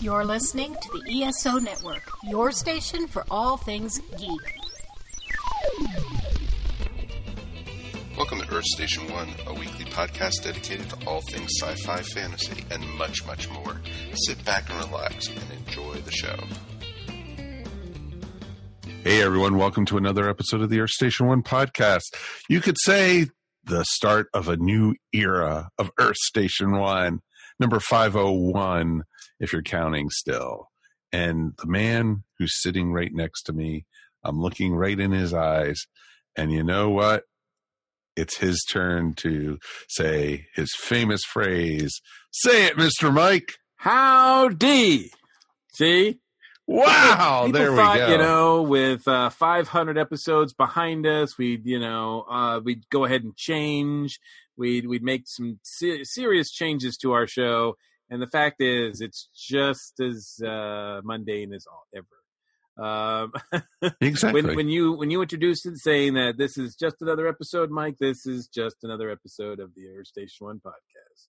You're listening to the ESO Network, your station for all things geek. Welcome to Earth Station One, a weekly podcast dedicated to all things sci fi, fantasy, and much, much more. Sit back and relax and enjoy the show. Hey everyone, welcome to another episode of the Earth Station One podcast. You could say the start of a new era of Earth Station One, number 501, if you're counting still. And the man who's sitting right next to me, I'm looking right in his eyes. And you know what? It's his turn to say his famous phrase. Say it, Mr. Mike. Howdy. See? Wow, People there we thought, go. You know, with uh, 500 episodes behind us, we'd you know uh, we'd go ahead and change. We'd we'd make some se- serious changes to our show, and the fact is, it's just as uh, mundane as all ever. Um, exactly. when when you when you introduced it, saying that this is just another episode, Mike, this is just another episode of the Earth Station One podcast.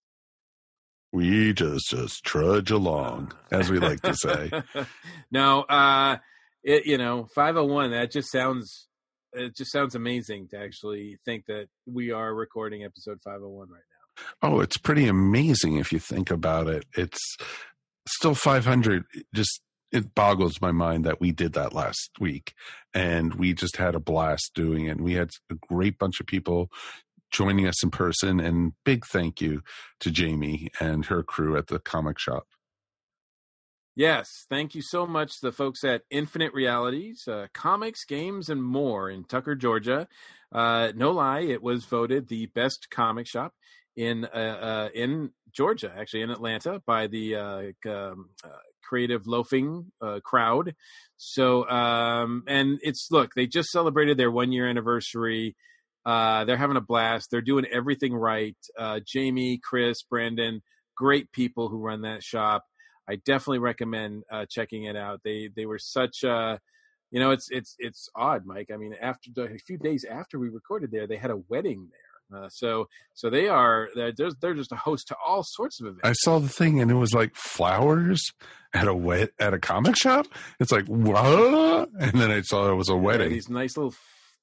we just just trudge along, as we like to say. no, uh, it you know, five hundred one. That just sounds it just sounds amazing to actually think that we are recording episode five hundred one right now. Oh, it's pretty amazing if you think about it. It's still 500. Just it boggles my mind that we did that last week, and we just had a blast doing it. And we had a great bunch of people joining us in person. And big thank you to Jamie and her crew at the comic shop. Yes, thank you so much, the folks at Infinite Realities, uh, comics, games, and more in Tucker, Georgia. Uh, no lie, it was voted the best comic shop in uh, uh, in Georgia, actually in Atlanta, by the uh, um, uh, creative loafing crowd. So, um, and it's look, they just celebrated their one year anniversary. They're having a blast. They're doing everything right. Jamie, Chris, Brandon, great people who run that shop. I definitely recommend uh, checking it out. They they were such a, you know it's it's it's odd, Mike. I mean, after a few days after we recorded there, they had a wedding there. Uh, so so they are they're just, they're just a host to all sorts of events. I saw the thing, and it was like flowers at a wet at a comic shop. It's like what? And then I saw it was a wedding. these nice little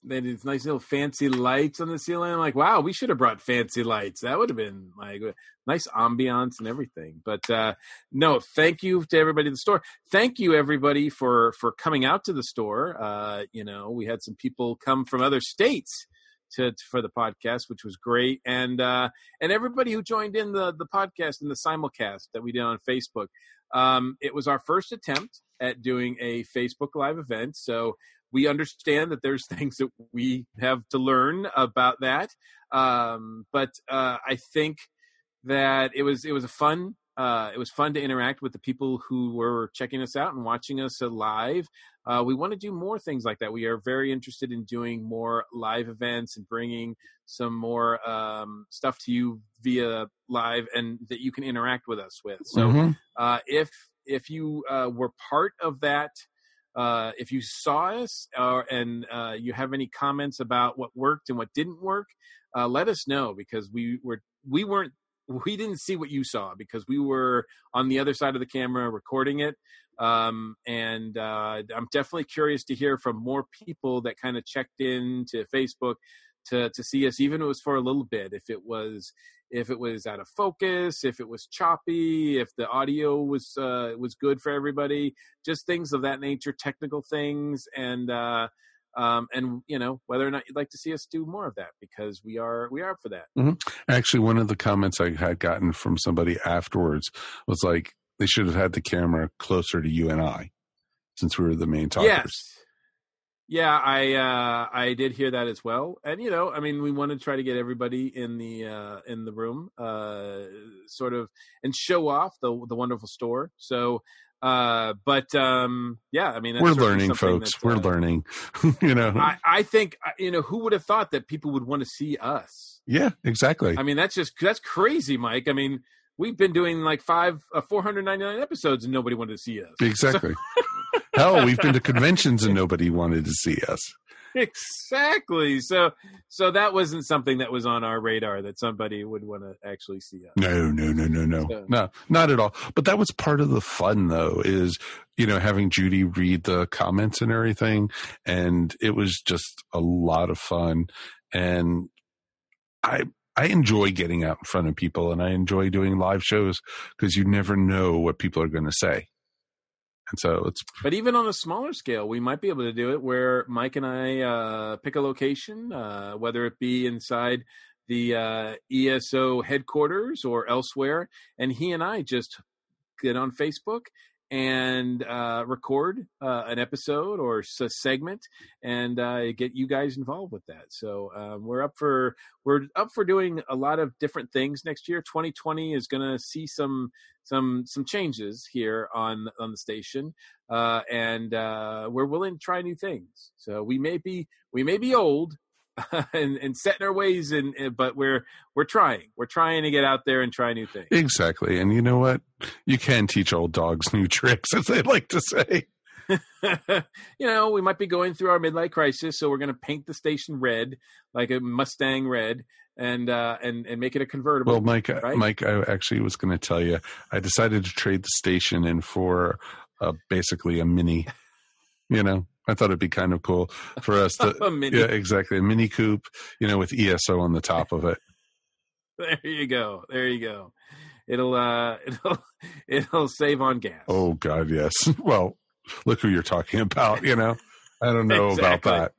they had these nice little fancy lights on the ceiling. I'm like, wow, we should have brought fancy lights. That would have been like nice ambiance and everything. But uh, no, thank you to everybody in the store. Thank you everybody for for coming out to the store. Uh, you know, we had some people come from other states to for the podcast, which was great, and uh, and everybody who joined in the the podcast and the simulcast that we did on Facebook. Um, it was our first attempt at doing a Facebook Live event, so we understand that there's things that we have to learn about that. Um, but uh, I think that it was it was a fun uh, it was fun to interact with the people who were checking us out and watching us live. Uh, we want to do more things like that. We are very interested in doing more live events and bringing some more um, stuff to you via live and that you can interact with us with. So Mhm. uh, if if you uh, were part of that, uh, if you saw us uh, and uh, you have any comments about what worked and what didn't work, uh, let us know because we were we weren't we didn't see what you saw because we were on the other side of the camera recording it. Um, and uh, I'm definitely curious to hear from more people that kind of checked in to Facebook to to see us, even if it was for a little bit. If it was if it was out of focus, if it was choppy, if the audio was uh, was good for everybody, just things of that nature, technical things, and uh, um, and you know whether or not you'd like to see us do more of that because we are we are up for that. Actually, one of the comments I had gotten from somebody afterwards was like they should have had the camera closer to you and I, since we were the main talkers. Yes. Yeah, I uh, I did hear that as well, and you know, I mean, we want to try to get everybody in the uh, in the room, uh, sort of, and show off the the wonderful store. So, uh, but um, yeah, I mean, that's we're learning, folks. that, we're uh, learning. you know. I, I think uh, you know who would have thought that people would want to see us. yeah, exactly. I mean, that's just that's crazy, Mike. I mean, we've been doing like five uh, 499 episodes and nobody wanted to see us. exactly. Hell, we've been to conventions and nobody wanted to see us. exactly. So, so that wasn't something that was on our radar that somebody would want to actually see us. No, no, no, no, no, So- no, not at all. But that was part of the fun, though, is you know having Judy read the comments and everything, and it was just a lot of fun. And I I enjoy getting out in front of people, and I enjoy doing live shows because you never know what people are going to say. And so it's But even on a smaller scale, we might be able to do it where Mike and I uh, pick a location, uh, whether it be inside the uh, ESO headquarters or elsewhere, and he and I just get on Facebook and uh, record uh, an episode or a segment and uh, get you guys involved with that. So um, we're up for we're up for doing a lot of different things next year. 2020 is going to see some some some changes here on on the station, uh, and uh, we're willing to try new things. So we may be we may be old. and, and set in our ways, and and- but we're we're trying. We're trying to get out there and try new things. exactly. And you know what? You can teach old dogs new tricks, as they like to say. you know, we might be going through our midlife crisis, so we're going to paint the station red, like a Mustang red, and uh, and and make it a convertible. Well, Mike, right? Mike, I actually was going to tell you, I decided to trade the station in for uh, basically a mini. You know, I thought it'd be kind of cool for us to. a mini. yeah, exactly, a mini coupe. You know, with ESO on the top of it. There you go. There you go. It'll uh, it'll it'll save on gas. Oh God, yes. Well, look who you're talking about. You know, I don't know Exactly. about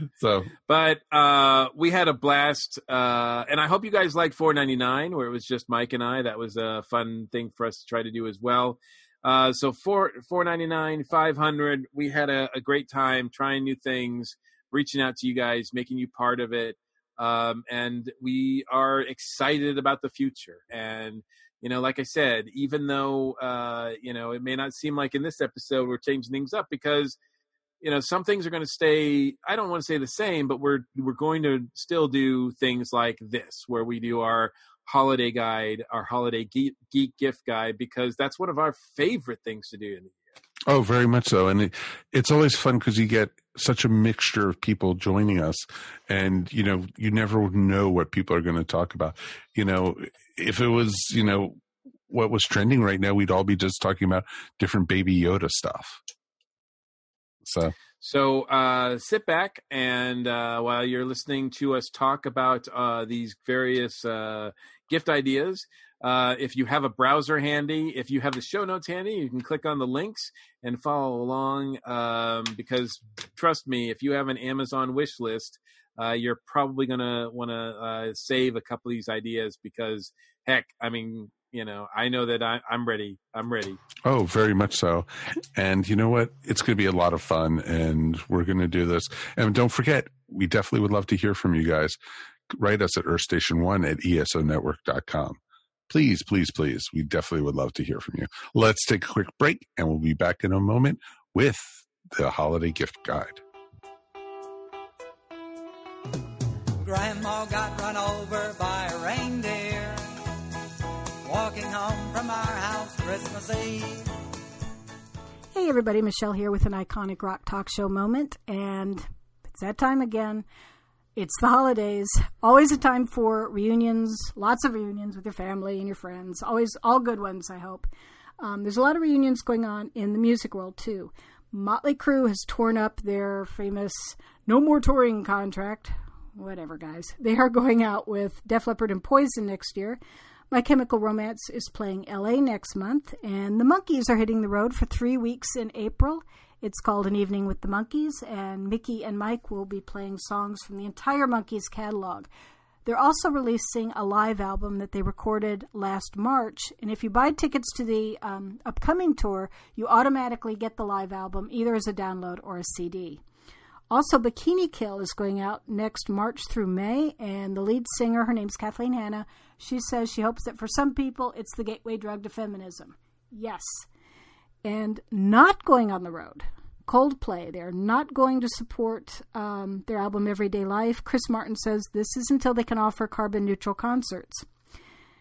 that. So But uh, we had a blast, uh, and I hope you guys liked 499, where it was just Mike and I. That was a fun thing for us to try to do as well. Uh, so four 499, 500, we had a, a great time trying new things, reaching out to you guys, making you part of it, um, and we are excited about the future. And you know, like I said, even though uh, you know it may not seem like in this episode we're changing things up because you know some things are going to stay i don't want to say the same but we're we're going to still do things like this where we do our holiday guide our holiday geek, geek gift guide because that's one of our favorite things to do in the Oh, very much so. And it, it's always fun because you get such a mixture of people joining us. And, you know, you never know what people are going to talk about. You know, if it was, you know, what was trending right now, we'd all be just talking about different baby Yoda stuff. So, So uh, sit back and uh, while you're listening to us talk about uh, these various uh, gift ideas, uh, if you have a browser handy, if you have the show notes handy, you can click on the links and follow along. Um, because trust me, if you have an Amazon wish list, uh, you're probably gonna want to uh, save a couple of these ideas because heck, I mean, you know, I know that I, I'm ready. I'm ready. oh, very much so. And you know what? It's going to be a lot of fun and we're going to do this. And don't forget, we definitely would love to hear from you guys. Write us at earthstation1 at esonetwork.com. Please, please, please. We definitely would love to hear from you. Let's take a quick break and we'll be back in a moment with the holiday gift guide. Grandma got run over by a reindeer walking home from our house Christmas Eve. Hey, everybody, Michelle here with an iconic rock talk show moment, and it's that time again. It's the holidays. Always a time for reunions, lots of reunions with your family and your friends. Always all good ones, I hope. Um, there's a lot of reunions going on in the music world, too. Motley Crue has torn up their famous no more touring contract. Whatever, guys. They are going out with Def Leppard and Poison next year. My Chemical Romance is playing LA next month, and the Monkees are hitting the road for three weeks in April. It's called An Evening with the Monkees, and Mickey and Mike will be playing songs from the entire Monkees catalog. They're also releasing a live album that they recorded last March, and if you buy tickets to the um, upcoming tour, you automatically get the live album either as a download or a CD. Also, Bikini Kill is going out next March through May, and the lead singer, her name's Kathleen Hanna, she says she hopes that for some people it's the gateway drug to feminism. Yes. And not going on the road. Coldplay, they're not going to support um, their album Everyday Life. Chris Martin says this is until they can offer carbon neutral concerts.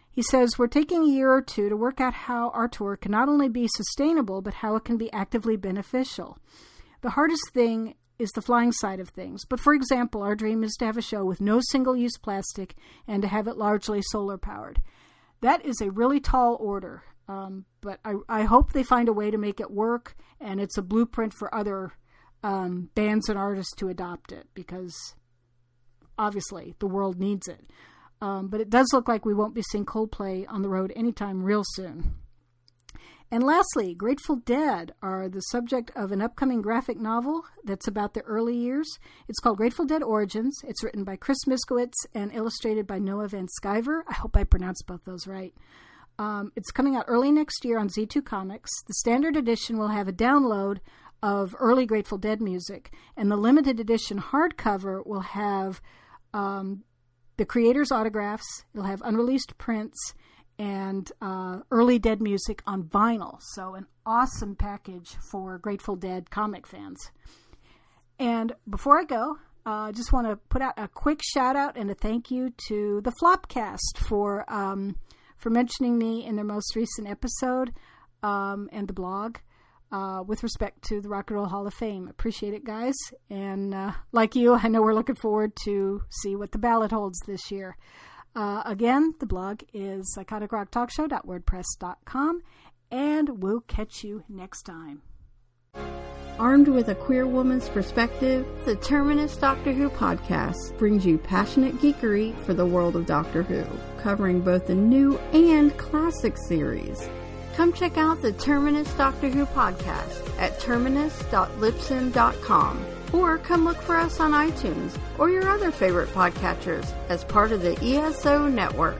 He says, We're taking a year or two to work out how our tour can not only be sustainable, but how it can be actively beneficial. The hardest thing is the flying side of things. But for example, our dream is to have a show with no single use plastic and to have it largely solar powered. That is a really tall order, um, but I, I hope they find a way to make it work and it's a blueprint for other um, bands and artists to adopt it because obviously the world needs it. Um, but it does look like we won't be seeing Coldplay on the road anytime real soon. And lastly, Grateful Dead are the subject of an upcoming graphic novel that's about the early years. It's called Grateful Dead Origins. It's written by Chris Miskiewicz and illustrated by Noah Van Sciver. I hope I pronounced both those right. Um, it's coming out early next year on Z2 Comics. The standard edition will have a download of early Grateful Dead music, and the limited edition hardcover will have um, the creators' autographs. It'll have unreleased prints and uh, early Dead music on vinyl. So, an awesome package for Grateful Dead comic fans. And before I go, I uh, just want to put out a quick shout out and a thank you to the Flopcast for um, for mentioning me in their most recent episode um, and the blog uh, with respect to the Rock and Roll Hall of Fame. Appreciate it, guys. And uh, like you, I know we're looking forward to see what the ballot holds this year. Uh, again, the blog is psychoticrocktalkshow.wordpress.com, and we'll catch you next time. Armed with a queer woman's perspective, the Terminus Doctor Who podcast brings you passionate geekery for the world of Doctor Who, covering both the new and classic series. Come check out the Terminus Doctor Who podcast at terminus.libsyn.com or come look for us on iTunes or your other favorite podcatchers as part of the ESO network.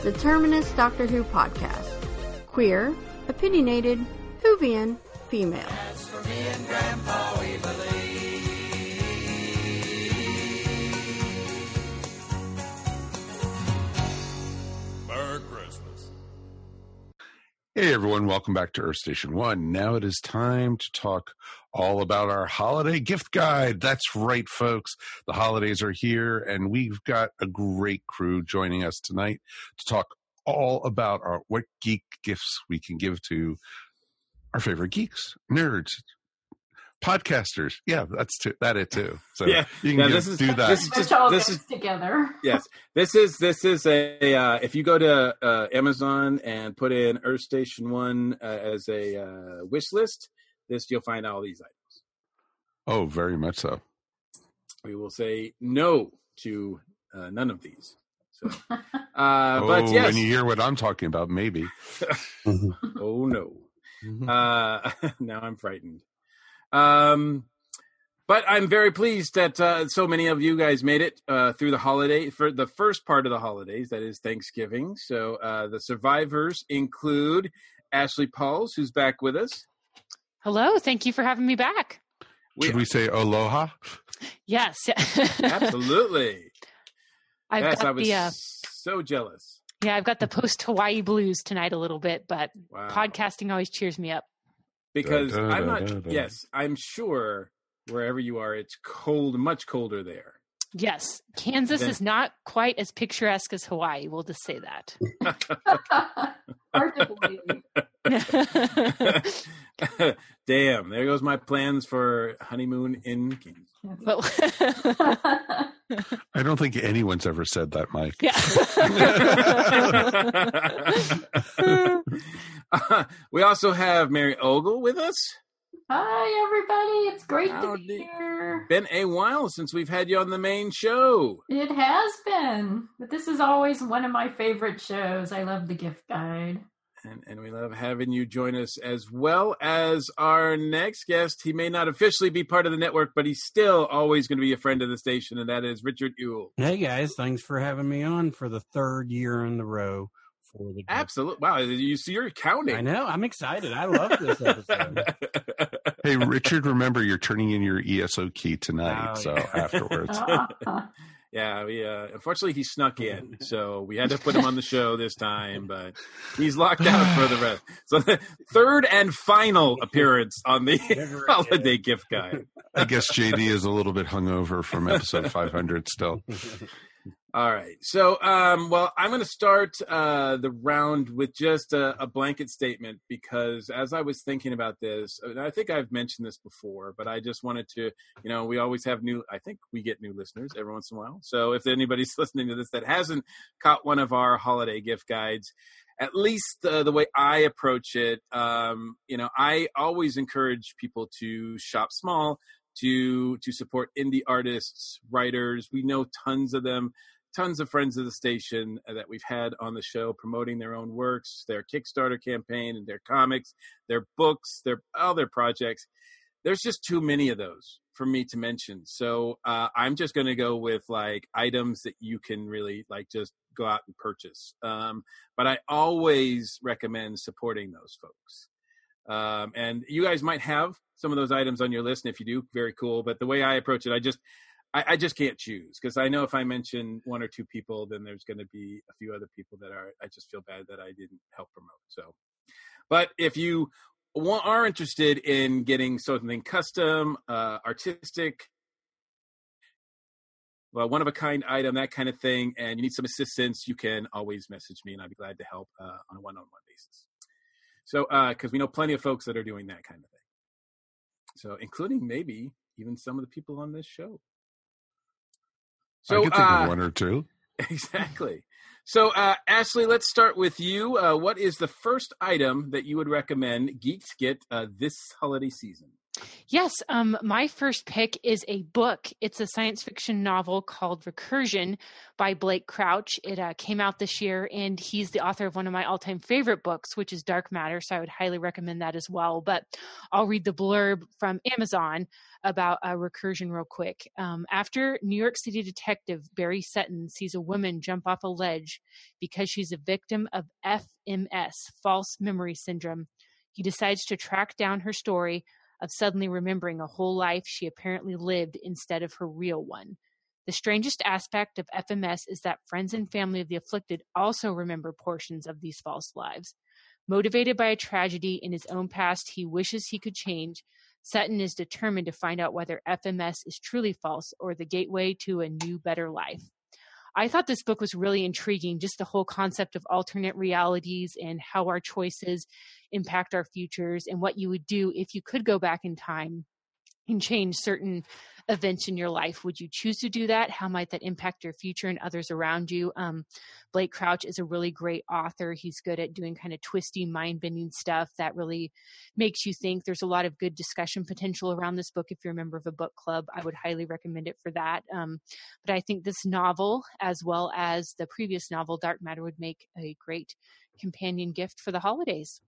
The Terminus Doctor Who podcast. Queer, opinionated, Whovian, female. Hey everyone, welcome back to Earth Station One. Now it is time to talk all about our holiday gift guide. That's right, folks. The holidays are here, and we've got a great crew joining us tonight to talk all about our what geek gifts we can give to our favorite geeks, nerds, podcasters. Yeah, that's too, that it too. So Yeah. you can Yeah, give- this is- do that. this is just- all this is- together. yes this is this is a uh, if you go to uh, amazon and put in earth station one uh, as a uh, wish list this you'll find all these items oh, very much so. we will say no to uh, none of these so uh, oh, but yes when you hear what I'm talking about, maybe. oh no uh, now i'm frightened um but I'm very pleased that uh, so many of you guys made it uh, through the holiday for the first part of the holidays, that is Thanksgiving. So uh, the survivors include Ashley Pauls, who's back with us. Hello, thank you for having me back. Should we say aloha? Yes, absolutely. I've yes, got I was the uh, so jealous. yeah, I've got the post Hawaii blues tonight a little bit, but Wow. podcasting always cheers me up. Because Da, da, I'm not. da. Yes, I'm sure wherever you are, it's cold, much colder there. Yes, Kansas Then- is not quite as picturesque as Hawaii. We'll just say that. Hard to believe. Damn, there goes my plans for honeymoon in Kansas. but I don't think anyone's ever said that, Mike. yeah. we also have Mary Ogle with us. Hi, everybody. It's great to Howdy. be here. Been a while since we've had you on the main show. It has been, but this is always one of my favorite shows. I love the gift guide. And, and we love having you join us as well as our next guest. He may not officially be part of the network, but he's still always going to be a friend of the station, and that is Richard Ewell. Hey guys, thanks for having me on for the third year in the row for the Absolutely. Wow, you see, you're counting. I know. I'm excited. I love this episode. Hey, Richard, remember you're turning in your ESO key tonight. Oh, so yeah. afterwards. Yeah, we uh, unfortunately he snuck in, so we had to put him on the show this time, but he's locked out for the rest. So the third and final appearance on the holiday gift guide. I guess JD is a little bit hungover from episode 500 still. All right. So, um, well, I'm going to start uh, the round with just a, a, blanket statement because as I was thinking about this, I think I've mentioned this before, but I just wanted to, you know, we always have new, I think we get new listeners every once in a while. So if anybody's listening to this that hasn't caught one of our holiday gift guides, at least uh, the way I approach it, um, you know, I always encourage people to shop small, to to support indie artists, writers. We know tons of them tons of friends of the station that we've had on the show promoting their own works, their Kickstarter campaign, and their comics, their books, their all their projects. There's just too many of those for me to mention. So uh, I'm just going to go with like items that you can really like just go out and purchase. Um, but I always recommend supporting those folks. Um, and you guys might have some of those items on your list, and if you do, very cool. But the way I approach it, I just I, I just can't choose because I know if I mention one or two people, then there's going to be a few other people that are. I just feel bad that I didn't help promote. So, but if you are interested in getting something custom, uh, artistic, well, one of a kind item, that kind of thing, and you need some assistance, you can always message me, and I'd be glad to help uh, on a one-on-one basis. So, because uh, we know plenty of folks that are doing that kind of thing. So, including maybe even some of the people on this show. So, I could think uh, of one or two. Exactly. So, uh, Ashley, let's start with you. Uh, what is the first item that you would recommend geeks get uh, this holiday season? Yes, um, my first pick is a book. It's a science fiction novel called Recursion by Blake Crouch. It uh, came out this year, and he's the author of one of my all time favorite books, which is Dark Matter. So I would highly recommend that as well. But I'll read the blurb from Amazon about uh, recursion real quick. Um, after New York City detective Barry Sutton sees a woman jump off a ledge because she's a victim of FMS, false memory syndrome, he decides to track down her story of suddenly remembering a whole life she apparently lived instead of her real one. The strangest aspect of FMS is that friends and family of the afflicted also remember portions of these false lives. Motivated by a tragedy in his own past he wishes he could change, Sutton is determined to find out whether FMS is truly false or the gateway to a new, better life. I thought this book was really intriguing, just the whole concept of alternate realities and how our choices impact our futures and what you would do if you could go back in time and change certain events in your life. Would you choose to do that? How might that impact your future and others around you? Um, Blake Crouch is a really great author. He's good at doing kind of twisty, mind bending stuff that really makes you think. There's a lot of good discussion potential around this book. If you're a member of a book club, I would highly recommend it for that. Um, but I think this novel, as well as the previous novel, Dark Matter, would make a great companion gift for the holidays.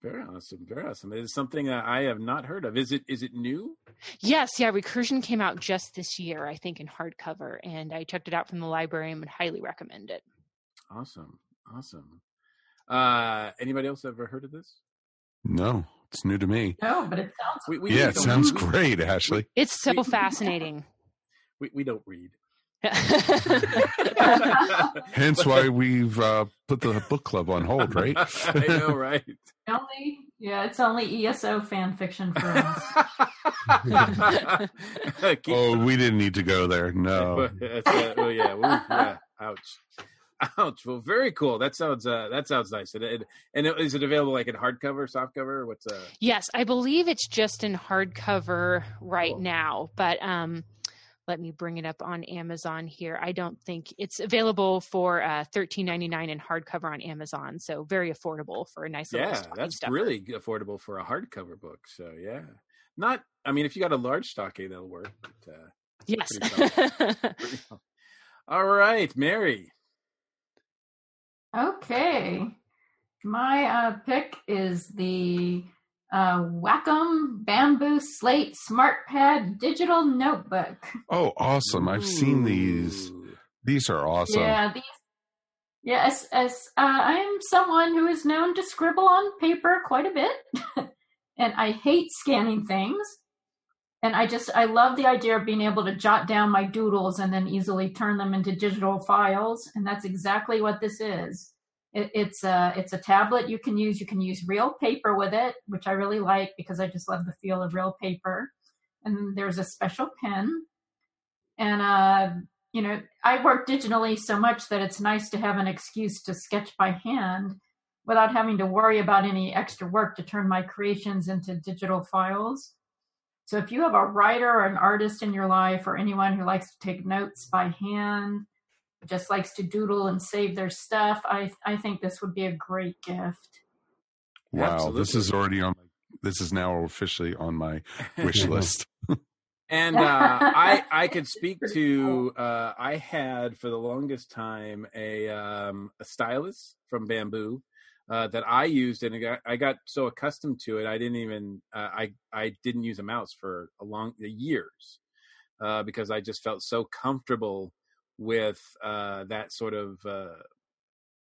Very awesome, very awesome. It is something I have not heard of. Is it is it new? Yes, yeah. Recursion came out just this year, I think, in hardcover, and I checked it out from the library and would highly recommend it. Awesome, awesome. Uh, anybody else ever heard of this? No, it's new to me. No, but it sounds. We, we yeah, it sounds great, Ashley. It's so we, fascinating. We we don't read. Hence why we've uh, put the book club on hold, right? I know, right? Only, yeah, it's only ESO fan fiction for us. oh, we didn't need to go there. No. uh, well, yeah, Ooh, yeah. Ouch. Ouch. Well, very cool. That sounds uh, that sounds nice. And, it, and is it available like in hardcover, softcover? What's uh? Yes, I believe it's just in hardcover right cool. now. But um, let me bring it up on Amazon here. I don't think it's available for uh, thirteen ninety nine in hardcover on Amazon, so very affordable for a nice. Yeah, that's stuffer. really affordable for a hardcover book. So yeah, not. I mean, if you got a large stocking, that'll work. But, uh, yes. All right, Mary. Okay, my uh, pick is the uh, Wacom Bamboo Slate SmartPad Digital Notebook. Oh, awesome! I've seen these. These are awesome. Yeah, these. Yeah, as, as uh, I am someone who is known to scribble on paper quite a bit, and I hate scanning things. And I just I love the idea of being able to jot down my doodles and then easily turn them into digital files, and that's exactly what this is. It, it's a it's a tablet you can use. You can use real paper with it, which I really like because I just love the feel of real paper. And there's a special pen, and uh, you know, I work digitally so much that it's nice to have an excuse to sketch by hand without having to worry about any extra work to turn my creations into digital files. So if you have a writer or an artist in your life or anyone who likes to take notes by hand, just likes to doodle and save their stuff, I I think this would be a great gift. Wow, Absolutely. this is already on. This is now officially on my wish list. And uh, I I could speak to uh, I had for the longest time a um, a stylus from bamboo uh, that I used and it got, I got so accustomed to it I didn't even uh, I I didn't use a mouse for a long years uh, because I just felt so comfortable with uh, that sort of uh,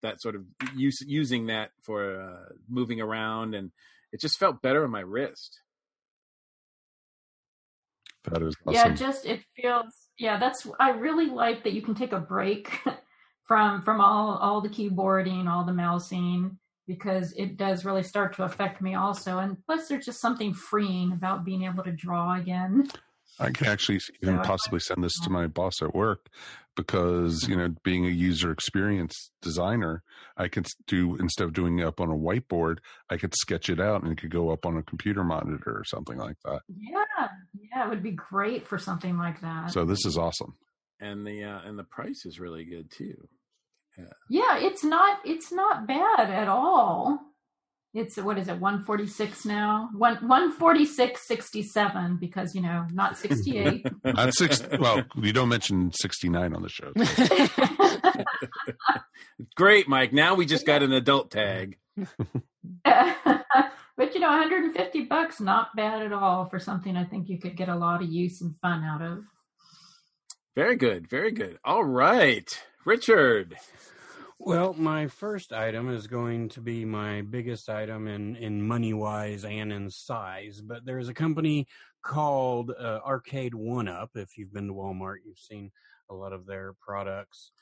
that sort of use using that for uh, moving around and it just felt better on my wrist. That is Yeah, just it feels yeah, that's I really like that you can take a break from from all all the keyboarding, all the mousing because it does really start to affect me also. And plus there's just something freeing about being able to draw again. I can actually even Yeah. possibly send this to my boss at work because you know, being a user experience designer, I can do instead of doing it up on a whiteboard, I could sketch it out and it could go up on a computer monitor or something like that. Yeah, yeah, it would be great for something like that. So this is awesome. And the uh, and the price is really good too. yeah, it's not it's not bad at all. It's what is it, one forty six now? One one forty six sixty seven because you know, not sixty eight. Not six. well, you don't mention sixty nine on the show. Great, Mike. Now we just got an adult tag. but you know, 150 bucks, not bad at all for something I think you could get a lot of use and fun out of. Very good. Very good. All right, Richard. Well, my first item is going to be my biggest item in, in money wise and in size. But there's a company called uh, Arcade One Up. If you've been to Walmart, you've seen a lot of their products.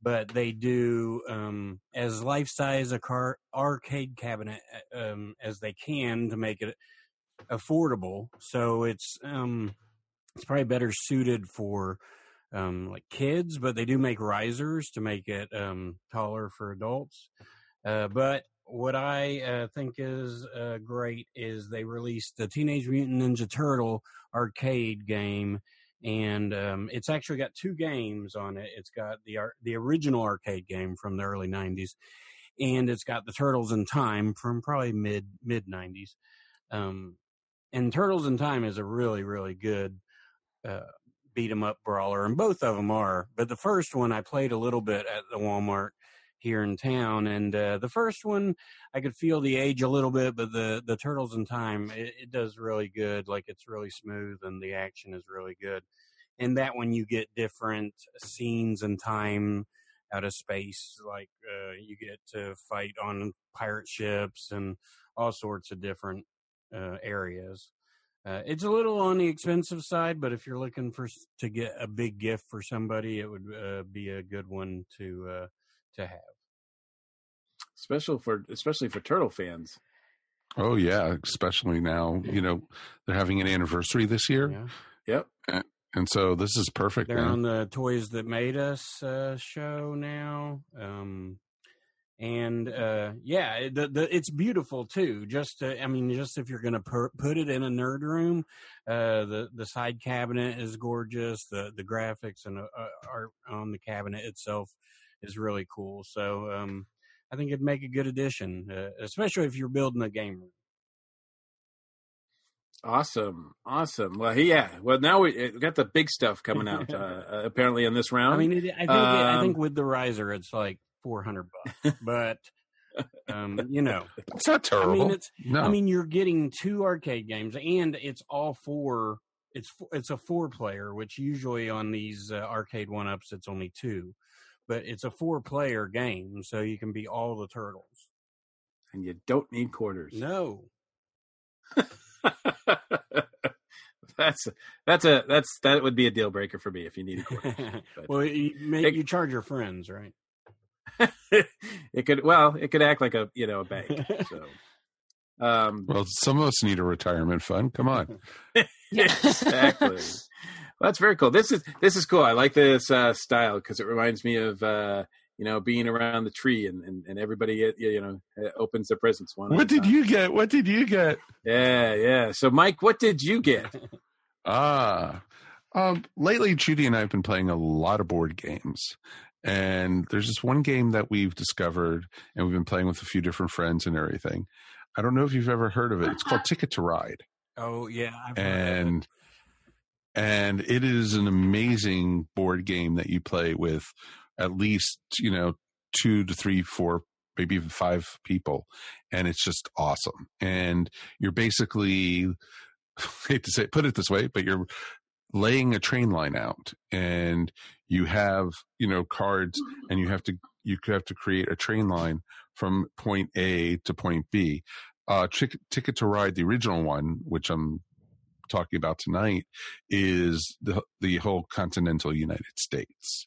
But they do um, as life size a car arcade cabinet um, as they can to make it affordable. So it's um, it's probably better suited for um, like kids, but they do make risers to make it um, taller for adults. Uh, but what I uh, think is uh, great is they released the Teenage Mutant Ninja Turtle arcade game, and um, it's actually got two games on it. It's got the ar- the original arcade game from the early '90s, and it's got the Turtles in Time from probably mid mid '90s. Um, and Turtles in Time is a really really good uh, beat 'em up brawler, and both of them are. But the first one I played a little bit at the Walmart here in town, and uh, the first one I could feel the age a little bit, but the the Turtles in Time it, it does really good. Like it's really smooth, and the action is really good. And that one you get different scenes and time out of space, like uh, you get to fight on pirate ships and all sorts of different uh, areas. Uh, it's a little on the expensive side, but if you're looking for to get a big gift for somebody, it would uh, be a good one to uh, to have. Special for especially for turtle fans. Oh yeah, especially now. You know they're having an anniversary this year, Yeah. Yep. and so this is perfect. They're man. on the Toys That Made Us uh, show now. Um, and uh, yeah, the, the, it's beautiful too. Just to, I mean, just if you're going to per, put it in a nerd room, uh, the the side cabinet is gorgeous. The the graphics and uh, art on the cabinet itself is really cool. So um, I think it'd make a good addition, uh, especially if you're building a game room. Awesome, awesome. Well, yeah. Well, now we uh, got the big stuff coming out. Uh, uh, apparently, in this round. I mean, it, I think I think Um, with the riser, it's like four hundred bucks, but um, you know. It's not I terrible. mean, it's. no, I mean, you're getting two arcade games, and it's all four. It's it's a four player, which usually on these uh, arcade one ups it's only two, but it's a four player game, so you can be all the turtles. and you don't need quarters. No, that's that's a that's that would be a deal breaker for me if you need quarters. But- well, you make It- you charge your friends, right? it could well, it could act like a you know a bank. So, um, well, some of us need a retirement fund. Come on. exactly. Well, that's very cool. This is this is cool. I like this uh, style because it reminds me of uh, you know being around the tree and and, and everybody uh, you know uh, opens their presents one. What did time. you get? What did you get? Yeah, yeah. So, Mike, what did you get? Ah, um, lately, Judy and I have been playing a lot of board games. And there's this one game that we've discovered, and we've been playing with a few different friends and everything. I don't know if you've ever heard of it. It's called Ticket to Ride. Oh yeah, I've it. and and it is an amazing board game that you play with at least you know two to three four maybe even five people and it's just awesome and you're basically hate to say put it this way but you're laying a train line out and you have you know cards and you have to you have to create a train line from point A to point B. Uh, Ticket, Ticket to Ride, the original one, which I'm talking about tonight, is the the whole continental United States,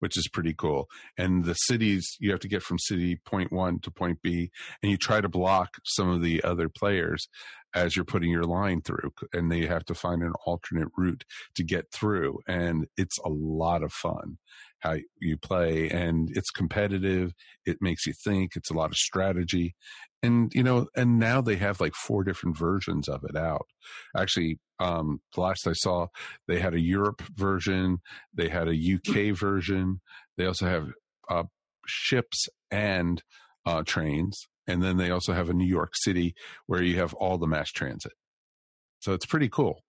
which is pretty cool. And the cities you have to get from city point one to point B, and you try to block some of the other players as you're putting your line through, and they have to find an alternate route to get through. And it's a lot of fun how you play, and it's competitive. It makes you think. It's a lot of strategy, and you know, and now they have like four different versions of it out. Actually, um, the last I saw, they had a Europe version, they had a UK version, they also have uh, ships and uh, trains, and then they also have a New York City where you have all the mass transit. So it's pretty cool,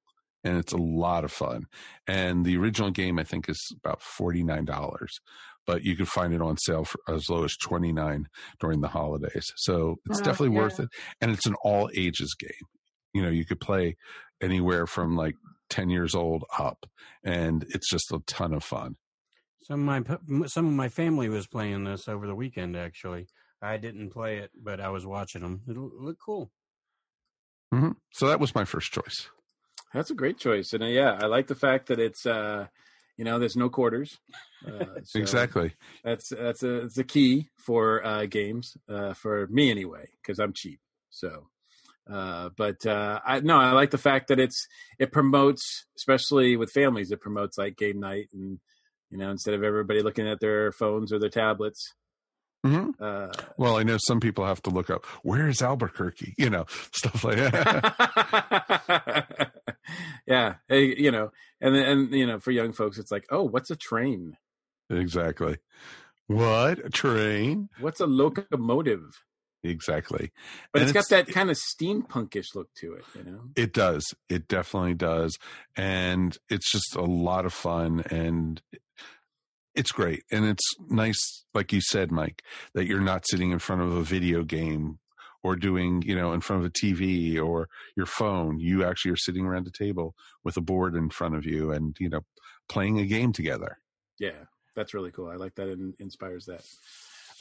and it's a lot of fun. And the original game, I think, is about forty nine dollars, but you can find it on sale for as low as twenty nine during the holidays. So it's Oh, definitely yeah. worth it, and it's an all ages game. You know, you could play anywhere from like 10 years old up and it's just a ton of fun Some of my some of my family was playing this over the weekend. Actually, I didn't play it, but I was watching them. It looked cool. hmm so that was my first choice That's a great choice, and uh, yeah, I like the fact that it's uh, you know there's no quarters. Uh, so exactly That's that's a it's a key for uh, games uh, for me anyway because I'm cheap. So, uh, but uh, I no, I like the fact that it's it promotes, especially with families, it promotes like game night and you know instead of everybody looking at their phones or their tablets. hmm Uh, well i know some people have to look up where is albuquerque you know stuff like that yeah, hey, you know, and then and you know, for young folks, it's like, oh, what's a train? exactly what a train What's a locomotive? exactly But And it's got that kind of steampunkish look to it, you know. It does. It definitely does. And it's just a lot of fun and it's great. And it's nice, like you said, Mike, that you're not sitting in front of a video game or doing, you know, in front of a TV or your phone. You actually are sitting around a table with a board in front of you and, you know, playing a game together. Yeah, that's really cool. I like that. It inspires that.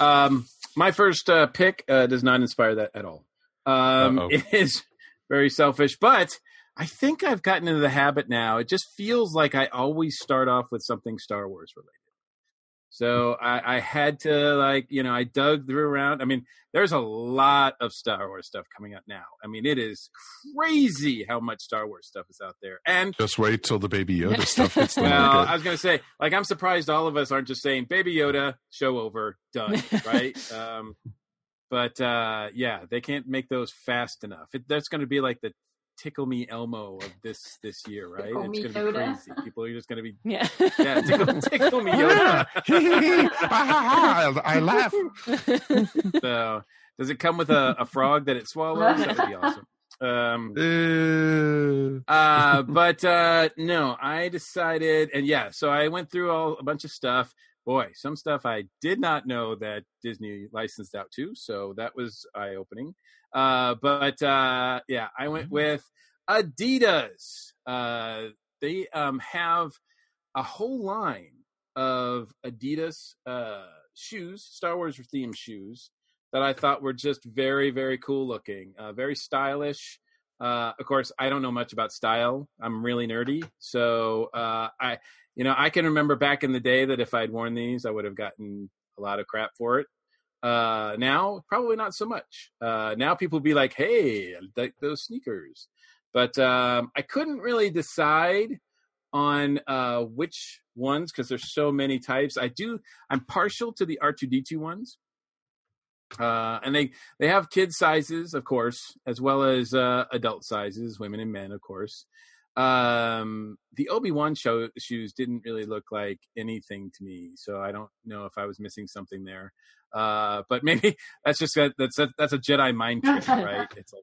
Um, my first uh, pick uh, does not inspire that at all. Um, Uh-oh. it is very selfish, but I think I've gotten into the habit now. It just feels like I always start off with something Star Wars related. So I, I had to like, you know, I dug through around. I mean, there's a lot of Star Wars stuff coming out now. I mean, it is crazy how much Star Wars stuff is out there. And Just wait till the Baby Yoda stuff gets done. well. I was going to say, like, I'm surprised all of us aren't just saying "Baby Yoda, show over, done," right? um, but uh, yeah, they can't make those fast enough. It, that's going to be like the "Tickle Me Elmo" of this this year, right? Tickle it's going to be Yoda. crazy. People are just going to be Yeah. yeah, tickle, tickle me Yoda. I laugh. So, does it come with a, a frog that it swallows? That would be awesome. Um, Uh, uh, but uh, no, I decided, and yeah, so I went through all a bunch of stuff. Boy, some stuff I did not know that Disney licensed out to, so that was eye opening. Uh, but uh, yeah, I went with Adidas. Uh, they um, have a whole line of Adidas uh, shoes, Star Wars themed shoes, that I thought were just very, very cool looking, uh, very stylish. Uh, of course, I don't know much about style. I'm really nerdy, so uh, I, you know, I can remember back in the day that if I'd worn these, I would have gotten a lot of crap for it. Uh, now, probably not so much. Uh, now people be like, "Hey, like those sneakers," but um, I couldn't really decide on uh, which ones because there's so many types. I do. I'm partial to the R2D2 ones, uh, and they they have kid sizes, of course, as well as uh, adult sizes, women and men, of course. Um, the Obi Wan show shoes didn't really look like anything to me, so I don't know if I was missing something there. Uh, but maybe that's just a, that's a, that's a Jedi mind trick, right? It's like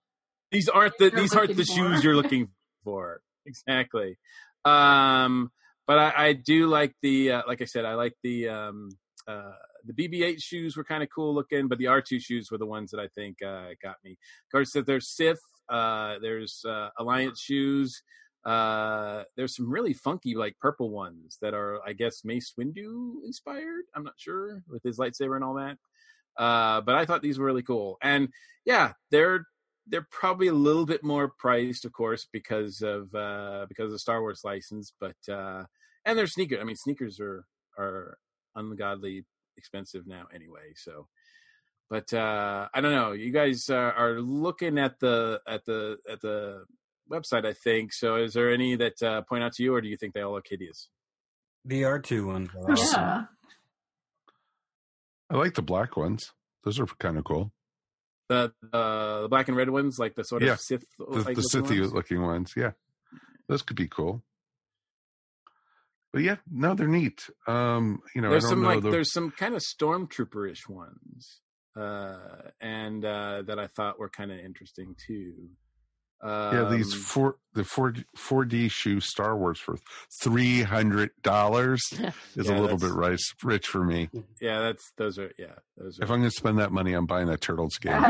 these aren't the these aren't the shoes you're looking for exactly. Um, but I, I do like the uh, like I said, I like the um, uh, the BB-8 shoes were kind of cool looking, but the R2 shoes were the ones that I think uh, got me. Of course, there's Sith, uh, there's uh, Alliance shoes. Uh, there's some really funky like purple ones that are, I guess, Mace Windu inspired. I'm not sure with his lightsaber and all that. Uh, but I thought these were really cool, and yeah, they're they're probably a little bit more priced, of course, because of uh, because of the Star Wars license. But uh, and they're sneakers. I mean, sneakers are are ungodly expensive now anyway. So, but uh, I don't know. You guys are looking at the at the at the website, I think. So, is there any that uh, point out to you, or do you think they all look hideous? The R2 ones are awesome. Yeah. I like the black ones. Those are kind of cool. The uh, the black and red ones, like the sort of Yeah, Sith, The, like the looking Sithy ones? looking ones. Yeah, those could be cool. But yeah, no, they're neat. Um, you know, there's I don't some know like the, there's some kind of stormtrooperish ones uh and uh that i thought were kind of interesting too yeah these Um, four the four four D shoe Star Wars for three hundred dollars is Yeah, a little bit rice, rich for me. yeah that's those are yeah those If I'm going to spend that money, I'm buying that Turtles game.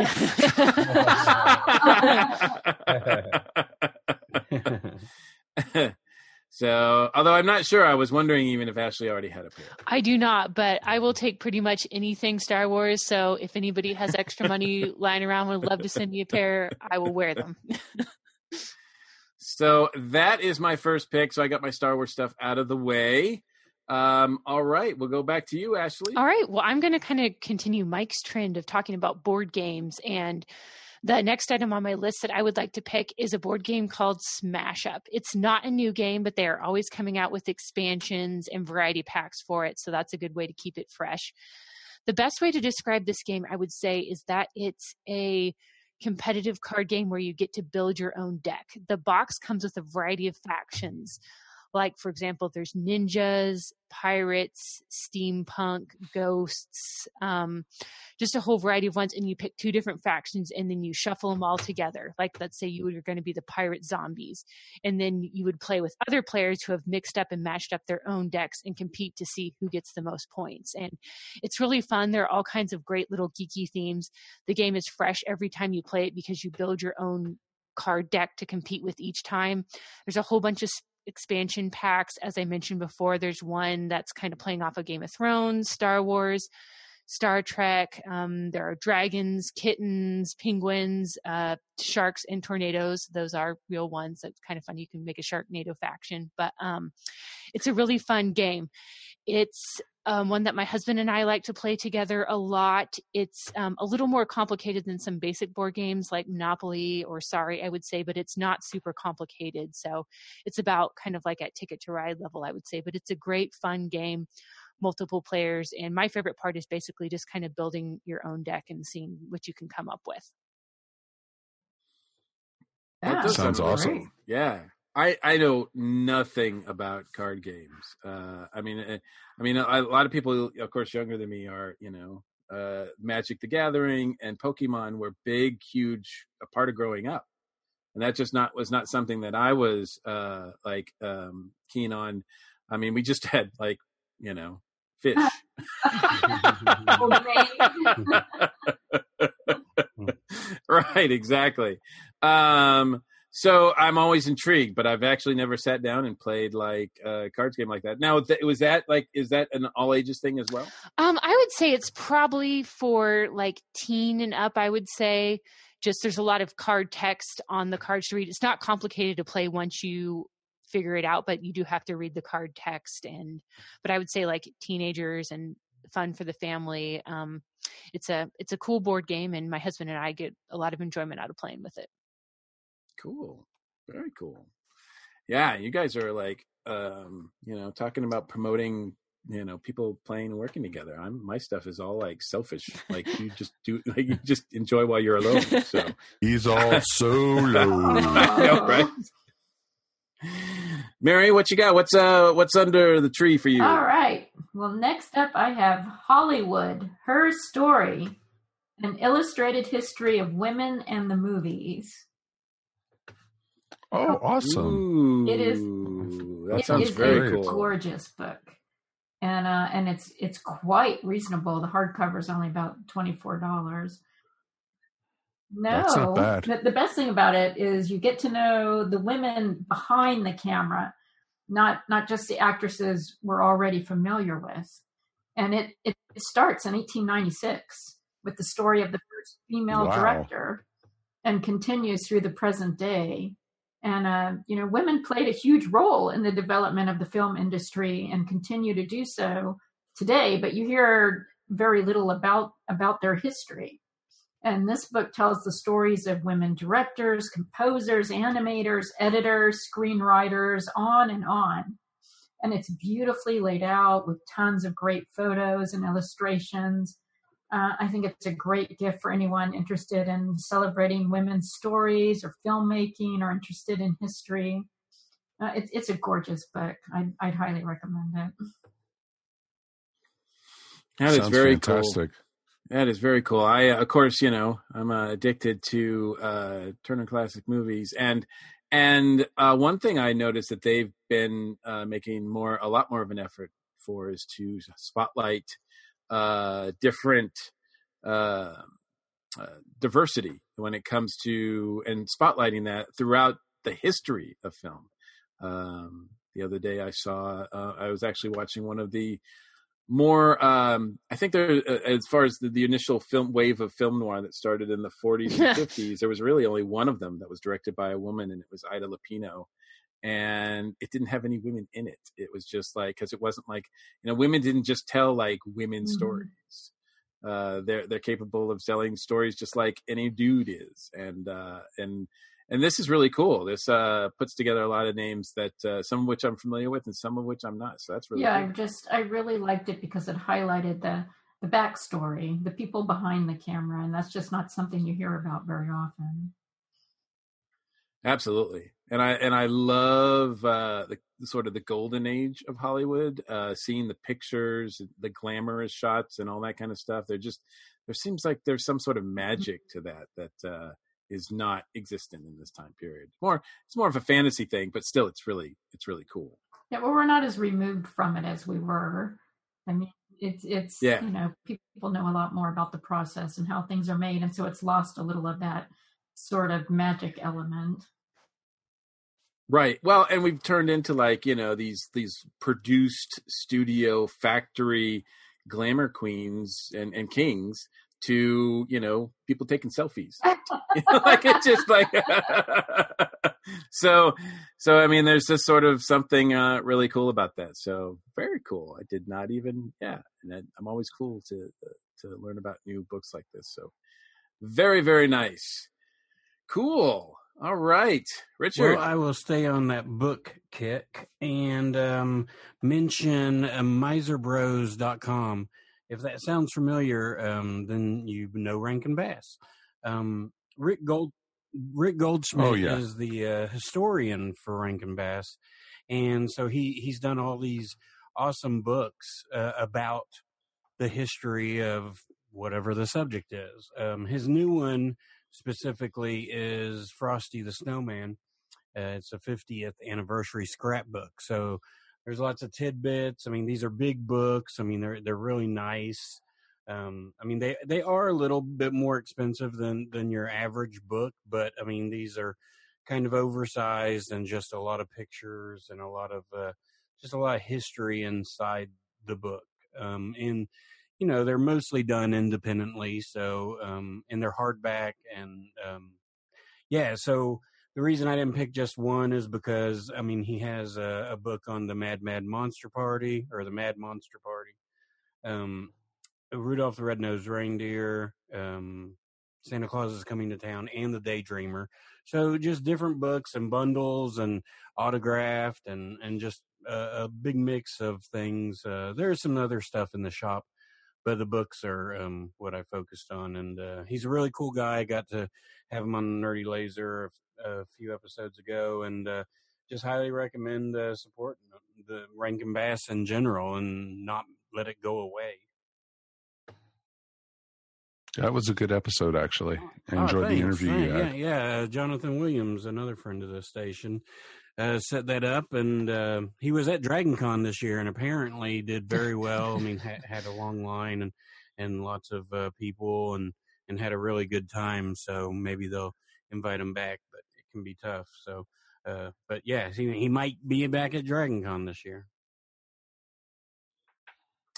So although i'm not sure i was wondering even if ashley already had a pair I do not, but I will take pretty much anything Star Wars. So if anybody has extra money lying around, would love to send me a pair, I will wear them. so that is my first pick so i got my star wars stuff out of the way um all right we'll go back to you ashley All right. Well, I'm going to kind of continue Mike's trend of talking about board games. And the next item on my list that I would like to pick is a board game called Smash Up. It's not a new game, but they are always coming out with expansions and variety packs for it. So that's a good way to keep it fresh. The best way to describe this game, I would say, is that it's a competitive card game where you get to build your own deck. The box comes with a variety of factions. Like, for example, there's ninjas, pirates, steampunk, ghosts, um, just a whole variety of ones. And you pick two different factions and then you shuffle them all together. Like, let's say you were going to be the pirate zombies. And then you would play with other players who have mixed up and matched up their own decks and compete to see who gets the most points. And it's really fun. There are all kinds of great little geeky themes. The game is fresh every time you play it because you build your own card deck to compete with each time. There's a whole bunch of expansion packs. As I mentioned before, there's one that's kind of playing off of Game of Thrones, Star Wars, Star Trek. Um, there are dragons, kittens, penguins, uh, sharks, and tornadoes. Those are real ones. That's kind of fun. You can make a shark Sharknado faction, but um, it's a really fun game. It's um, one that my husband and I like to play together a lot. It's um, a little more complicated than some basic board games like Monopoly or Sorry, I would say, but it's not super complicated. So it's about kind of like at Ticket to Ride level, I would say. But it's a great, fun game, multiple players. And my favorite part is basically just kind of building your own deck and seeing what you can come up with. That Yeah, does Sounds sound awesome. great. Yeah, I I know nothing about card games. Uh, I mean, uh, I mean, a, a lot of people, of course, younger than me are, you know, uh, Magic the Gathering and Pokemon were big, huge a part of growing up, and that just not was not something that I was uh, like um, keen on. I mean, we just had like, you know, fish. right, exactly. Um, so I'm always intrigued, but I've actually never sat down and played like a cards game like that. Now, th- was that like is that an all ages thing as well? Um, I would say it's probably for like teen and up. I would say just there's a lot of card text on the cards to read. It's not complicated to play once you figure it out, but you do have to read the card text. And but I would say like teenagers and fun for the family. Um, it's a it's a cool board game, and my husband and I get a lot of enjoyment out of playing with it. Cool, very cool. Yeah, you guys are like, um, you know, talking about promoting, you know, people playing and working together. I'm my stuff is all like selfish. Like you just do, like you just enjoy while you're alone. So He's all solo. Know, right? Mary, what you got? What's uh, what's under the tree for you? All right. Well, next up, I have Hollywood, her story, an illustrated history of women and the movies. Oh, awesome. Ooh, It is- That It sounds is very a cool. gorgeous book, and uh, and it's it's quite reasonable. The hardcover is only about twenty four dollars. No, That's not bad. The, the best thing about it is you get to know the women behind the camera, not not just the actresses we're already familiar with. And it it, it starts in 1896 with the story of the first female Wow. director, and continues through the present day. And uh, you know, women played a huge role in the development of the film industry and continue to do so today. But you hear very little about about their history. And this book tells the stories of women directors, composers, animators, editors, screenwriters, on and on. And it's beautifully laid out with tons of great photos and illustrations. Uh, I think it's a great gift for anyone interested in celebrating women's stories or filmmaking or interested in history. Uh, it's it's a gorgeous book. I'd, I'd highly recommend it. That is Sounds very fantastic. cool. That is very cool. I, uh, of course, you know, I'm uh, addicted to uh, Turner Classic Movies, and and uh, one thing I noticed that they've been uh, making more, a lot more of an effort for, is to spotlight uh, different diversity when it comes to and spotlighting that throughout the history of film. Um, the other day, I saw, I was actually watching one of the more um i think there uh, as far as the, the initial film wave of film noir that started in the 40s and 50s there was really only one of them that was directed by a woman and it was ida lupino. And it didn't have any women in it. It was just like because it wasn't like you know women didn't just tell like women's Mhm. stories. Uh they're they're capable of telling stories just like any dude is. And uh and and this is really cool this uh puts together a lot of names that uh, some of which i'm familiar with and some of which i'm not so that's really yeah, cool. I just I really liked it because it highlighted the the backstory, the people behind the camera, and that's just not something you hear about very often. Absolutely, and I and I love uh, the, the sort of the golden age of Hollywood. Uh, seeing the pictures, the glamorous shots, and all that kind of stuff. There just there seems like there's some sort of magic to that that uh, is not existent in this time period. More, it's more of a fantasy thing, but still, it's really it's really cool. Yeah, well, we're not as removed from it as we were. I mean, it's it's Yeah. you know people know a lot more about the process and how things are made, and so it's lost a little of that sort of magic element. Right. Well, and we've turned into like, you know, these these produced studio factory glamour queens and, and kings to, you know, people taking selfies. You know, like it's just like so so I mean there's just sort of something uh really cool about that. So very cool. I did not even yeah, and I, I'm always cool to to learn about new books like this. So very very nice. Cool. All right. Richard. Well, I will stay on that book kick and um, mention uh, miserbros.com. If that sounds familiar, um, then you know Rankin Bass. Um, Rick Gold Rick Goldschmidt Oh, yeah. is the uh, historian for Rankin Bass, and so he he's done all these awesome books uh, about the history of whatever the subject is. Um, his new one specifically is Frosty the Snowman. Uh, it's a 50th anniversary scrapbook. So there's lots of tidbits. I mean, these are big books. I mean, they're they're really nice. Um, I mean, they they are a little bit more expensive than than your average book, but I mean, these are kind of oversized and just a lot of pictures and a lot of uh, just a lot of history inside the book. Um, and you know, they're mostly done independently. So, um, and they're hardback and um, yeah. So the reason I didn't pick just one is because I mean he has a, a book on the Mad Mad Monster Party or the Mad Monster Party, um, Rudolph the Red-Nosed Reindeer, um, Santa Claus is Coming to Town and The Daydreamer. So just different books and bundles and autographed and and just a, a big mix of things. Uh, there's some other stuff in the shop, but the books are um, what I focused on. And uh, he's a really cool guy. I got to have him on Nerdy Laser a, few episodes ago, and uh, just highly recommend uh, supporting the Rankin Bass in general and not let it go away. That was a good episode, actually. I Oh, enjoyed the interview. Had. yeah, yeah. Uh, Jonathan Williams, another friend of the station, uh, set that up, and uh, he was at Dragon Con this year, and apparently did very well. I mean, ha- had a long line and and lots of uh, people, and and had a really good time. So maybe they'll invite him back, but can be tough. So, uh, but yeah, he, he might be back at Dragon Con this year.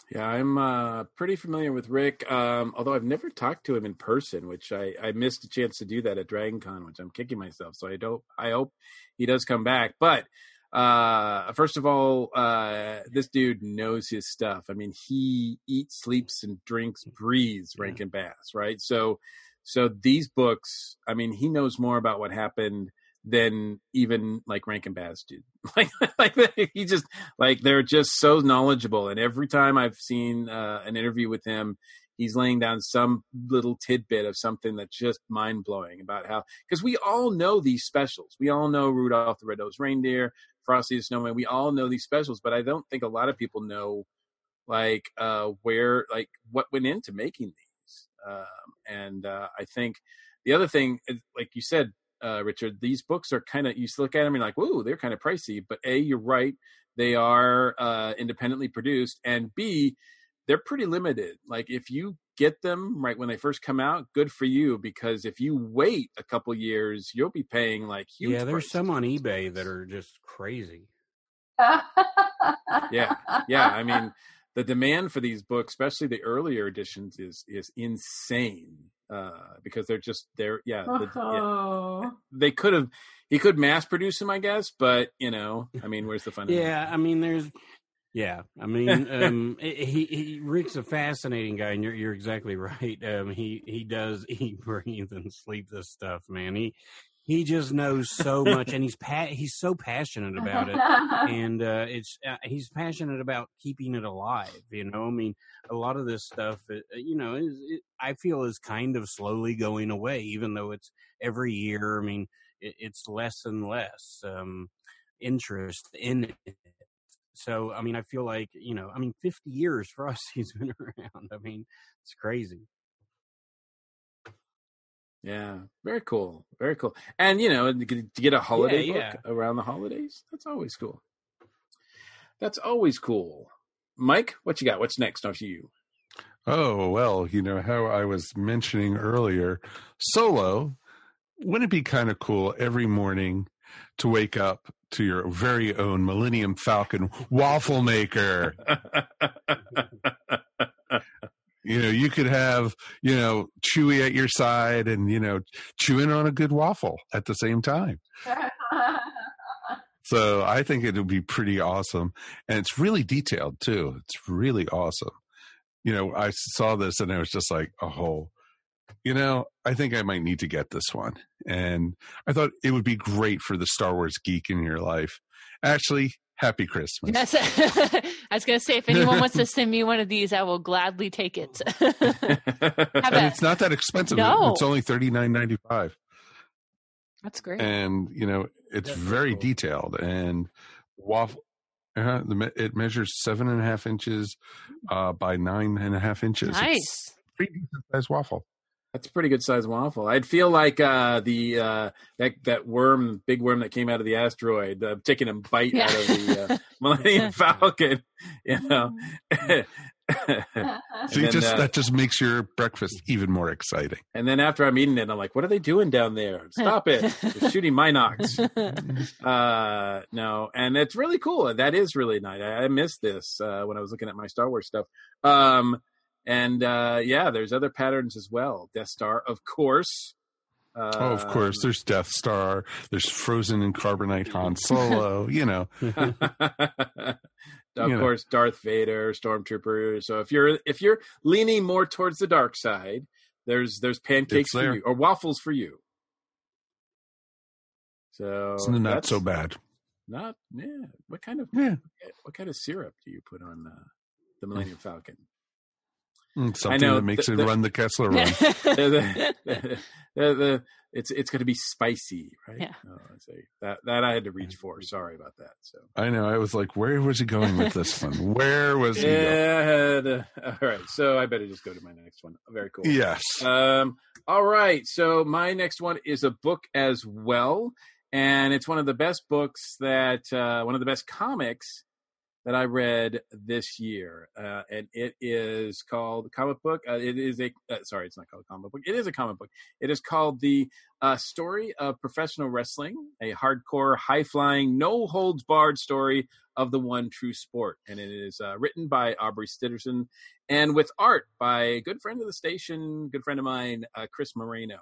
Yeah, I'm uh, pretty familiar with Rick, um, although I've never talked to him in person, which I, I missed a chance to do that at Dragon Con, which I'm kicking myself. So I don't. I hope he does come back. But uh, first of all, uh, this dude knows his stuff. I mean, he eats, sleeps, and drinks, breathes Rankin Bass, right? So, so these books. I mean, he knows more about what happened than even like Rankin Bass did. Like, like he just like they're just so knowledgeable. And every time I've seen uh, an interview with him, he's laying down some little tidbit of something that's just mind blowing about how because we all know these specials. We all know Rudolph the Red-Nosed Reindeer, Frosty the Snowman. We all know these specials, but I don't think a lot of people know like uh, where like what went into making these. Um, and uh, I think the other thing, is, like you said, uh, Richard, these books are kind of you look at them and you're like, "Whoa, they're kind of pricey." But a, you're right; they are uh, independently produced, and b, they're pretty limited. Like if you get them right when they first come out, good for you. Because if you wait a couple years, you'll be paying like huge. yeah, there's prices. some on eBay that are just crazy. yeah, yeah. I mean, the demand for these books, especially the earlier editions, is is insane uh, because they're just they're yeah, the, yeah. Oh. They could have he could mass produce them, I guess, but you know, I mean, where's the fun? Yeah, I mean, there's, yeah, I mean, um, he, he Rick's a fascinating guy, and you're you're exactly right. Um, he he does eat, breathe, and sleep this stuff, man. He he just knows so much, and he's pa- he's so passionate about it, and uh, it's uh, he's passionate about keeping it alive. You know, I mean, a lot of this stuff, uh, you know, is it, I feel is kind of slowly going away, even though it's every year. I mean, it, it's less and less um, interest in it. So, I mean, I feel like, you know, I mean, 50 years for us, he's been around. I mean, it's crazy. Yeah, very cool, very cool. And you know, to get a holiday Yeah, book around the holidays, that's always cool. That's always cool. Mike, what you got? What's next after you? Oh, well, you know how I was mentioning earlier, solo, wouldn't it be kind of cool every morning to wake up to your very own Millennium Falcon waffle maker? you know, you could have, you know, Chewy at your side and, you know, chewing on a good waffle at the same time. So I think it would be pretty awesome. And it's really detailed too. It's really awesome. You know, I saw this and I was just like, a oh, you know, I think I might need to get this one. And I thought it would be great for the Star Wars geek in your life. Actually, happy Christmas. That's I was going to say, if anyone wants to send me one of these, I will gladly take it. And it's not that expensive. No. It's only thirty nine ninety five. That's great. And you know, it's That's very cool. detailed and waffle. Uh, the, it measures seven and a half inches uh, by nine and a half inches. It's nice. pretty decent sized waffle. That's a pretty good sized waffle. I'd feel like uh, the uh, that that worm, big worm that came out of the asteroid, uh, taking a bite out of the uh, Millennium Falcon. You know, And See, then, just uh, that just makes your breakfast even more exciting. and then after I'm eating it, I'm like, "What are they doing down there? Stop it! They're shooting mynocks." uh no and it's really cool that is really nice i, I missed this uh when i was looking at my star wars stuff um and uh yeah there's other patterns as well death star of course uh, oh, of course, there's Death Star, there's Frozen in Carbonite Han Solo, you know. of You know. course darth vader stormtrooper so if you're if you're leaning more towards the dark side there's there's pancakes for you or waffles for you. So It's not so bad. Not yeah. What kind of Yeah. what kind of syrup do you put on uh, the Millennium Falcon? Mm, Something know that makes the- it the- run the Kessel run. the, the, the, the- it's it's going to be spicy, right? Yeah. Oh, I see. That that I had to reach for. Sorry about that. So I know. I was like, where was he going with this one? Where was he yeah. I had, uh, all right. So I better just go to my next one. Very cool. Yes. Um, all right. So my next one is a book as well, and it's one of the best books that uh, one of the best comics that I read this year, uh, and it is called comic book. Uh, it is a uh, sorry, it's not called comic book. It is a comic book. It is called the uh, story of professional wrestling, a hardcore, high flying, no holds barred story of the one true sport, and it is uh, written by Aubrey Sitterson and with art by a good friend of the station, good friend of mine, uh, Chris Moreno.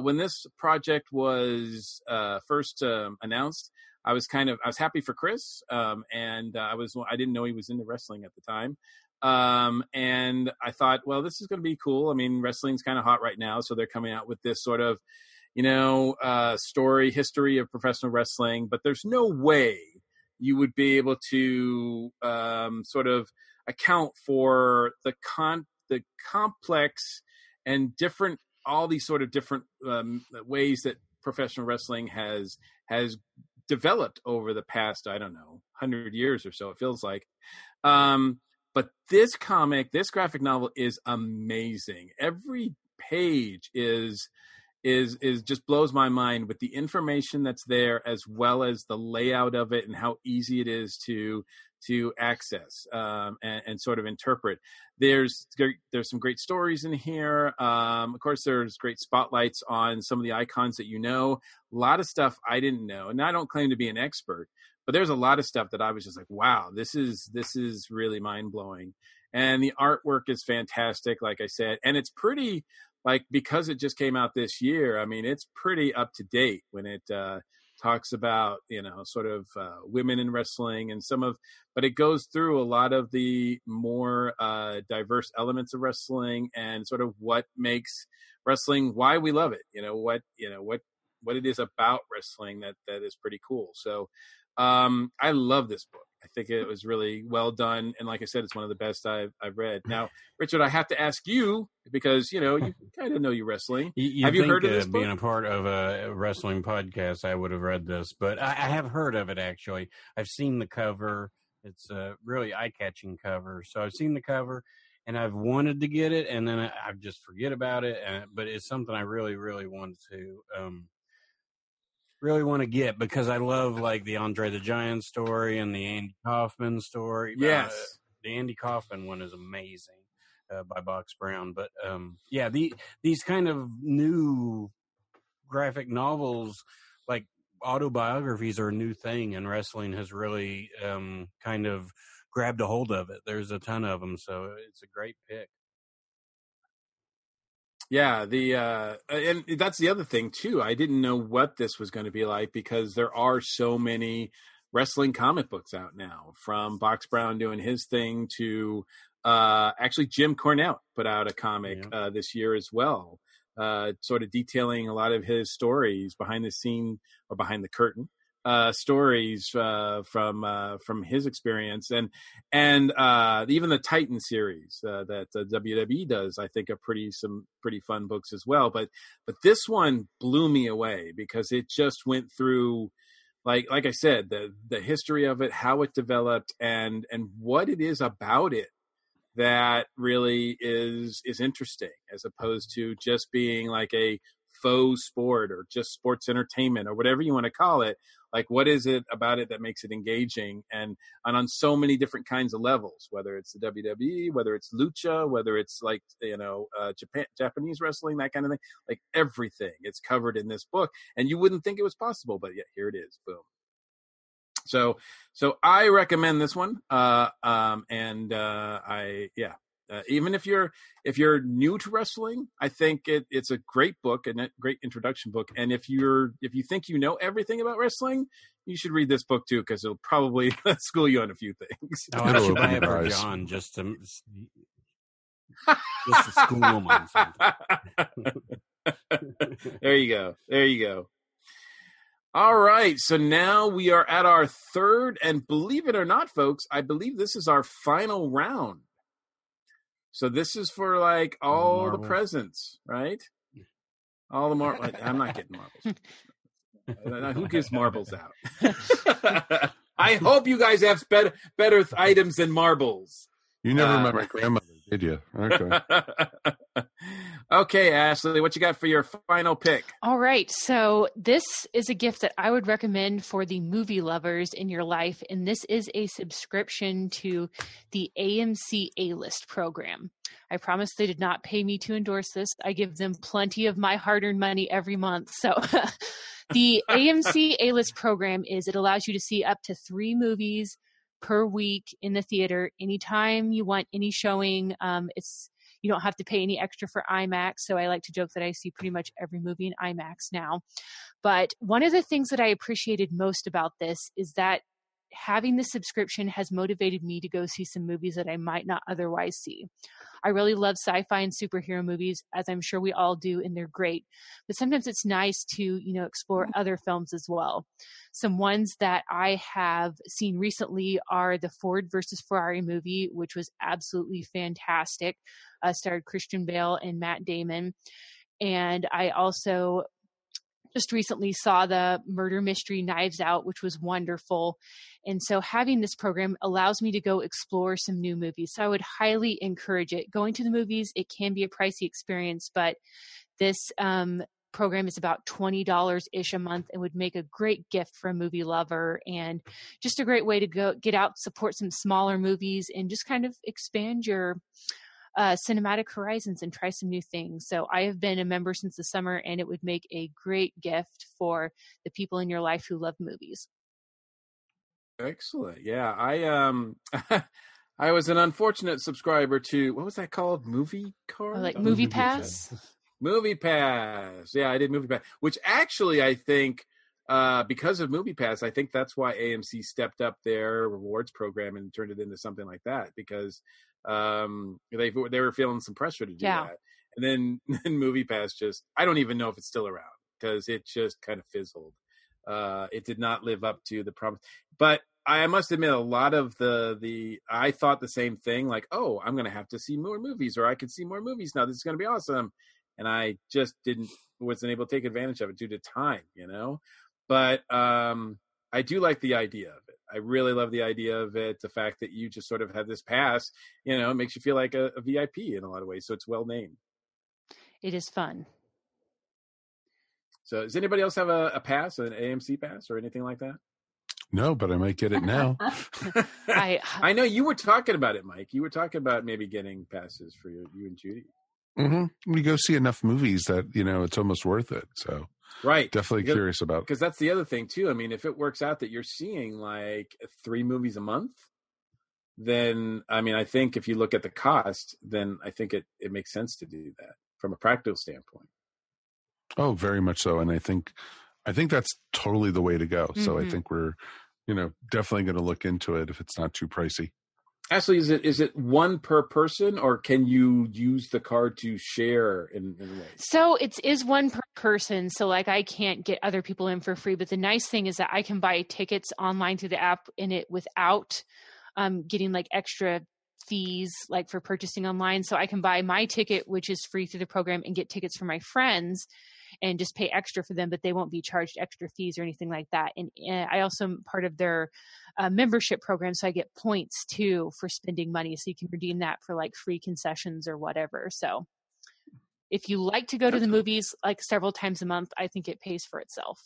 When this project was first um, announced, I was kind of I was happy for Chris, um, and uh, I was I didn't know he was into wrestling at the time, um, and I thought, well, this is going to be cool. I mean, wrestling's kind of hot right now, so they're coming out with this sort of, you know, uh, story history of professional wrestling, but there's no way you would be able to um, sort of account for the con the complex and different all these sort of different um, ways that professional wrestling has has developed over the past I don't know hundred years or so. It feels like. Um, but this comic, this graphic novel is amazing. Every page is is is just blows my mind with the information that's there as well as the layout of it and how easy it is to to access um, and, and sort of interpret. There's there's some great stories in here. Um, of course, there's great spotlights on some of the icons that you know. A lot of stuff I didn't know, and I don't claim to be an expert, but there's a lot of stuff that I was just like, wow, this is this is really mind blowing. And the artwork is fantastic, like I said, and it's pretty like because it just came out this year. I mean, it's pretty up to date when it uh, talks about you know sort of uh, women in wrestling and some of, but it goes through a lot of the more uh, diverse elements of wrestling and sort of what makes wrestling why we love it. You know what you know what what it is about wrestling that that is pretty cool. So um, I love this book. I think it was really well done, and like I said, it's one of the best I've I've read. Now, Richard, I have to ask you because you know you kind of know you wrestling. You, you have you heard of this book? being a part of a wrestling podcast, I would have read this, but I, I have heard of it actually. I've seen the cover. It's a really eye-catching cover. So I've seen the cover, and I've wanted to get it, and then I, I just forget about it. And, but it's something I really, really want to, um, really want to get because I love like the Andre the Giant story and the Andy Kaufman story. Uh, Yes. the Andy Kaufman one is amazing uh, by Box Brown. But um, yeah, the these kind of new graphic novels, like autobiographies, are a new thing, and wrestling has really um, kind of grabbed a hold of it. There's a ton of them, so it's a great pick. Yeah, the uh and that's the other thing too. I didn't know what this was going to be like because there are so many wrestling comic books out now from Box Brown doing his thing to uh actually Jim Cornette put out a comic Yeah. uh this year as well. Uh sort of detailing a lot of his stories behind the scene or behind the curtain uh stories uh from uh from his experience. And and uh even the titan series uh, that wwe does i think are pretty some pretty fun books as well. But but this one blew me away because it just went through like like i said the the history of it how it developed and and what it is about it that really is is interesting as opposed to just being like a faux sport or just sports entertainment or whatever you want to call it like what is it about it that makes it engaging and and on so many different kinds of levels whether it's the WWE whether it's lucha whether it's like you know uh, Japan Japanese wrestling that kind of thing like everything it's covered in this book and you wouldn't think it was possible but yet here it is boom. So so I recommend this one uh um and uh I yeah uh, even if you're if you're new to wrestling i think it, it's a great book and a great introduction book and if you're if you think you know everything about wrestling you should read this book too because it'll probably school you on a few things Oh, I It'll should buy it for. John just to just to school them on something. there you go. There you go. All right. So now we are at our third, and believe it or not, folks, I believe this is our final round. So this is for like all the presents, right? All the marbles. I'm not getting marbles. Who gives marbles out? I hope you guys have better better items than marbles. You never Uh, met my grandmother, did you? Okay. okay, Ashley, what you got for your final pick? All right. So, this is a gift that I would recommend for the movie lovers in your life. And this is a subscription to the AMC A List program. I promise they did not pay me to endorse this. I give them plenty of my hard earned money every month. So, the AMC A List program is it allows you to see up to three movies per week in the theater anytime you want any showing. Um, it's you don't have to pay any extra for IMAX. So I like to joke that I see pretty much every movie in IMAX now. But one of the things that I appreciated most about this is that having the subscription has motivated me to go see some movies that I might not otherwise see. I really love sci fi and superhero movies, as I'm sure we all do, and they're great. But sometimes it's nice to, you know, explore other films as well. Some ones that I have seen recently are the Ford versus Ferrari movie, which was absolutely fantastic. Uh, starred Christian Bale and Matt Damon. And I also just recently saw the murder mystery Knives Out, which was wonderful. And so having this program allows me to go explore some new movies. So I would highly encourage it. Going to the movies, it can be a pricey experience, but this um, program is about $20 ish a month and would make a great gift for a movie lover and just a great way to go get out, support some smaller movies, and just kind of expand your uh, cinematic horizons and try some new things. So I have been a member since the summer, and it would make a great gift for the people in your life who love movies. Excellent. Yeah, I um I was an unfortunate subscriber to what was that called? Movie card? Or like Oh, Movie Movie Pass. Movie Pass. Yeah, I did Movie Pass, which actually I think uh, because of Movie Pass, I think that's why AMC stepped up their rewards program and turned it into something like that because um, they they were feeling some pressure to do Yeah. that. And then, then Movie Pass just I don't even know if it's still around because it just kind of fizzled. Uh, it did not live up to the promise. But I must admit, a lot of the the I thought the same thing. Like, oh, I'm going to have to see more movies, or I can see more movies now. This is going to be awesome. And I just didn't wasn't able to take advantage of it due to time, you know. But um, I do like the idea of it. I really love the idea of it. The fact that you just sort of have this pass, you know, it makes you feel like a, a VIP in a lot of ways. So it's well named. It is fun. So does anybody else have a, a pass, an AMC pass, or anything like that? No, but I might get it now. I I know you were talking about it, Mike. You were talking about maybe getting passes for you, you and Judy. Mm-hmm. We go see enough movies that you know it's almost worth it. So Right. definitely Because- curious about. Because that's the other thing too. I mean, if it works out that you're seeing like three movies a month, then I mean, I think if you look at the cost, then I think it it makes sense to do that from a practical standpoint. Oh, very much so. And I think, I think that's totally the way to go. So I Mhm. think we're, you know, definitely going to look into it if it's not too pricey. Actually, is it is it one per person, or can you use the card to share in, in? So it is is one per person. So like I can't get other people in for free. But the nice thing is that I can buy tickets online through the app in it without um, getting like extra fees like for purchasing online. So I can buy my ticket, which is free through the program, and get tickets for my friends and just pay extra for them, but they won't be charged extra fees or anything like that. And uh, I also am part of their uh, membership program, so I get points too for spending money. So you can redeem that for like free concessions or whatever. So if you like to go to the movies like several times a month, I think it pays for itself.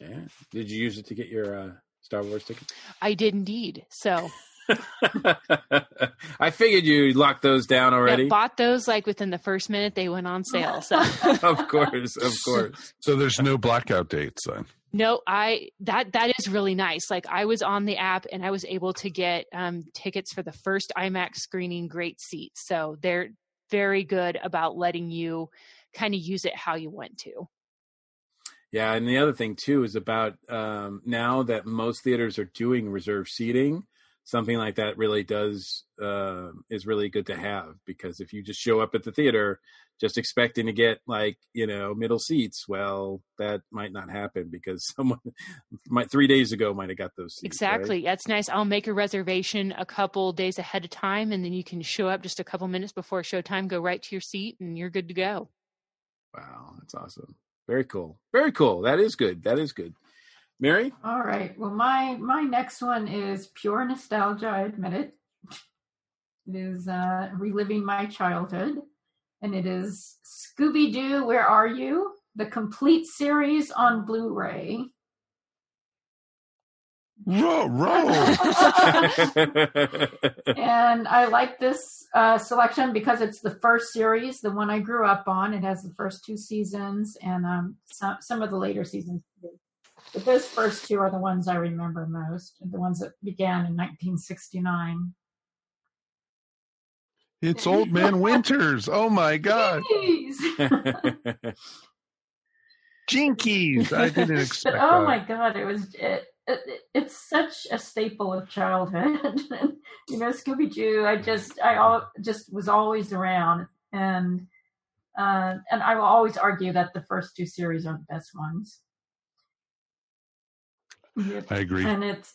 Yeah. Did you use it to get your uh, Star Wars ticket? I did indeed. So I figured you locked those down yeah, already. bought those like within the first minute they went on sale. So of course, of course. So there's no blackout dates then. no, I that that is really nice. Like I was on the app and I was able to get um, tickets for the first IMAX screening, great seats. So they're very good about letting you kind of use it how you want to. Yeah, and the other thing too is about um, now that most theaters are doing reserve seating. Something like that really does uh, is really good to have because if you just show up at the theater just expecting to get like you know middle seats well that might not happen because someone might three days ago might have got those seats Exactly. right? That's nice. I'll make a reservation a couple days ahead of time, and then you can show up just a couple minutes before showtime, go right to your seat, and you're good to go. wow that's awesome very cool very cool that is good that is good mary All right. Well, my my next one is pure nostalgia. I admit it. It is uh, reliving my childhood, and it is Scooby Doo. Where are you? The complete series on Blu-ray. And I like this uh, selection because it's the first series, the one I grew up on. It has the first two seasons and um, some some of the later seasons. But those first two are the ones I remember most, the ones that began in 1969. It's Old Man Winters. Oh my God. Jeez. Jinkies. I didn't expect oh that. my god, it was it, it, it's such a staple of childhood. you know, Scooby Doo. I just I all just was always around, and uh, and I will always argue that the first two series are the best ones. I agree. And it's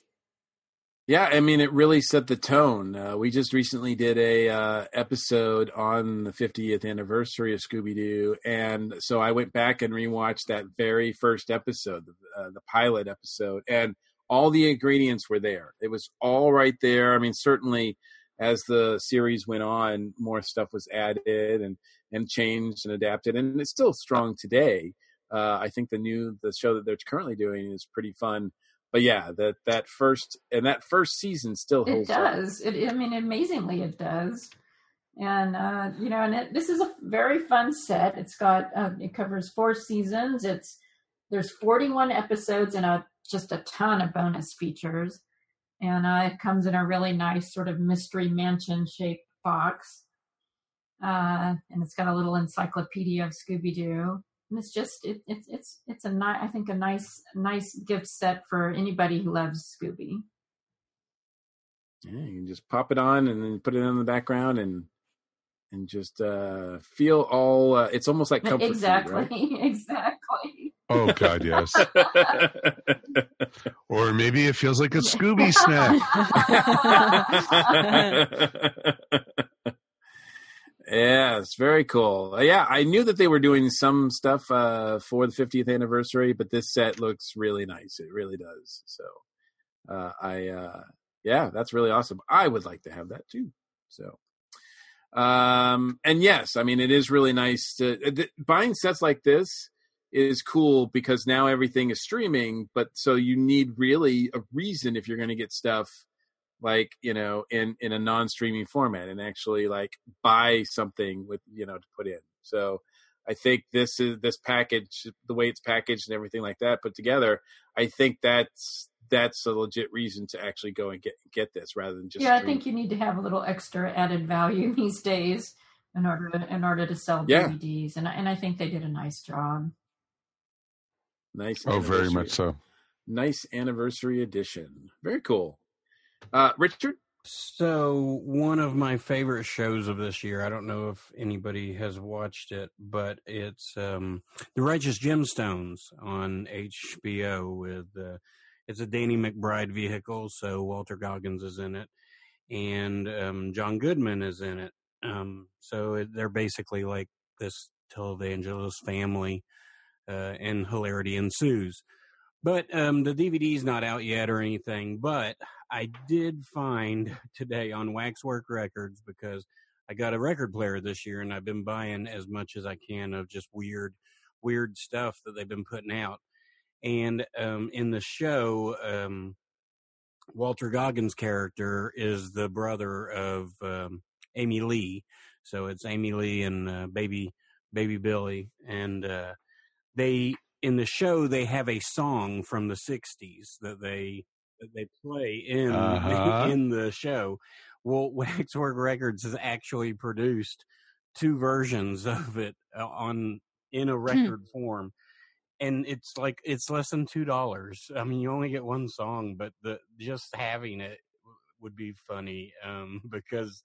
Yeah, I mean, it really set the tone. Uh, we just recently did a uh, episode on the 50th anniversary of Scooby Doo, and so I went back and rewatched that very first episode, uh, the pilot episode, and all the ingredients were there. It was all right there. I mean, certainly as the series went on, more stuff was added and and changed and adapted, and it's still strong today. Uh, I think the new the show that they're currently doing is pretty fun but yeah, that that first and that first season still it holds up. does. It I mean, amazingly, it does. And uh, you know, and it, this is a very fun set. It's got uh, it covers four seasons. It's there's 41 episodes and a just a ton of bonus features. And uh, it comes in a really nice sort of mystery mansion shaped box. Uh, and it's got a little encyclopedia of Scooby Doo. And it's just it, it's it's it's a nice I think a nice nice gift set for anybody who loves Scooby. Yeah, you can just pop it on and then put it in the background and and just uh feel all. Uh, it's almost like comfort exactly, food, exactly. Oh God, yes. Or maybe it feels like a Scooby snack. Yeah, it's very cool. Uh, yeah, I knew that they were doing some stuff uh, for the 50th anniversary, but this set looks really nice. It really does. So, uh, I uh, yeah, that's really awesome. I would like to have that too. So, um, and yes, I mean it is really nice to uh, th- buying sets like this is cool because now everything is streaming. But so you need really a reason if you're going to get stuff like you know in in a non-streaming format and actually like buy something with you know to put in so i think this is this package the way it's packaged and everything like that put together i think that's that's a legit reason to actually go and get get this rather than just yeah, I think you need to have a little extra added value these days in order to, in order to sell Yeah. DVDs, and I- and I think they did a nice job. nice Oh, very much so. nice anniversary edition very cool uh richard So, one of my favorite shows of this year, I don't know if anybody has watched it, but it's um, The Righteous Gemstones on HBO with uh, it's a Danny McBride vehicle, so Walton Goggins is in it and um, John Goodman is in it. Um, so it, they're basically like this televangelist family, uh, and hilarity ensues. But um, the DVD's not out yet or anything. But I did find today on Waxwork Records because I got a record player this year, and I've been buying as much as I can of just weird, weird stuff that they've been putting out. And um, in the show, um, Walton Goggins' character is the brother of um, Aimee-Leigh. So it's Aimee-Leigh and uh, baby baby Billy, and uh, they in the show they have a song from the '60s that they that they play in Uh-huh. in the show. Well, Waxwork Records has actually produced two versions of it uh, on in a record form and it's like it's less than two dollars i mean you only get one song but the just having it would be funny um, because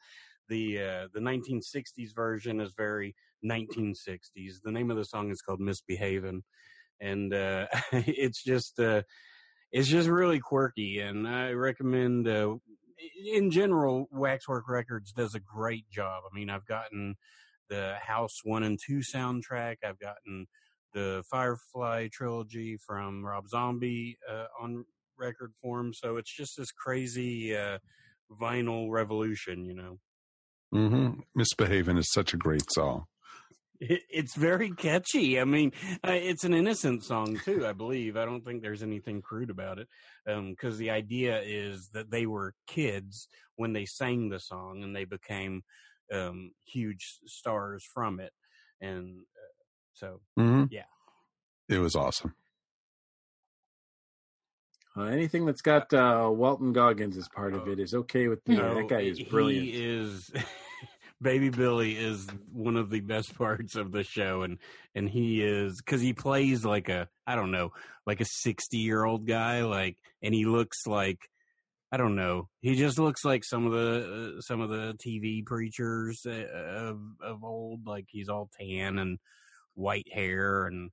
the uh, the 1960s version is very 1960s. The name of the song is called "Misbehaving," and uh, it's just uh, it's just really quirky. And I recommend. Uh, in general, Waxwork Records does a great job. I mean, I've gotten the House One and Two soundtrack. I've gotten the Firefly trilogy from Rob Zombie uh, on record form. So it's just this crazy uh, vinyl revolution, you know. Mm-hmm. Misbehaving is such a great song. It, it's very catchy. I mean, uh, it's an innocent song too. I believe. I don't think there's anything crude about it, because um, the idea is that they were kids when they sang the song, and they became um, huge stars from it, and uh, so mm-hmm. yeah, it was awesome. Uh, anything that's got uh, Walton Goggins as part of it is okay with me. No, that guy is brilliant. He is Baby Billy is one of the best parts of the show, and and he is because he plays like a I don't know like a sixty year old guy, like, and he looks like I don't know. He just looks like some of the uh, some of the TV preachers uh, of of old. Like he's all tan and white hair, and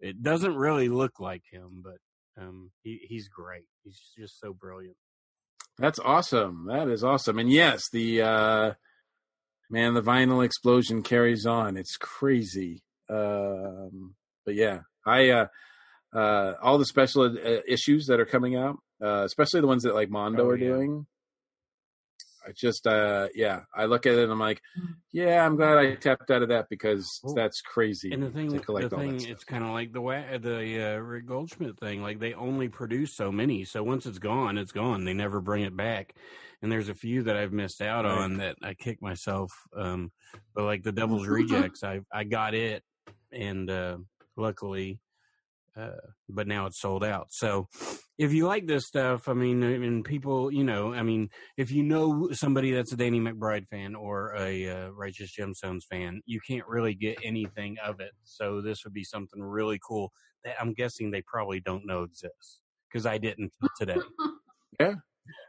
it doesn't really look like him, but um, he he's great. He's just so brilliant. That's awesome. That is awesome. And yes, the uh, man, the vinyl explosion carries on. It's crazy. Um, but yeah, I uh, uh, all the special uh, issues that are coming out, uh, especially the ones that like Mondo Oh, are yeah. doing. I just uh yeah, I look at it and I'm like, yeah, I'm glad I tapped out of that because Well, that's crazy And the thing, to collect the all thing, it's kind of like the wa- the uh, Rick Goldschmidt thing. Like they only produce so many, so once it's gone, it's gone. They never bring it back. And there's a few that I've missed out Right. on that I kick myself. Um, but like the Devil's Rejects, I I got it, and uh, luckily, uh, but now it's sold out. So if you like this stuff, I mean, I mean, people, you know, I mean, if you know somebody that's a Danny McBride fan or a uh, Righteous Gemstones fan, you can't really get anything of it. So this would be something really cool that I'm guessing they probably don't know exists because I didn't today. Yeah.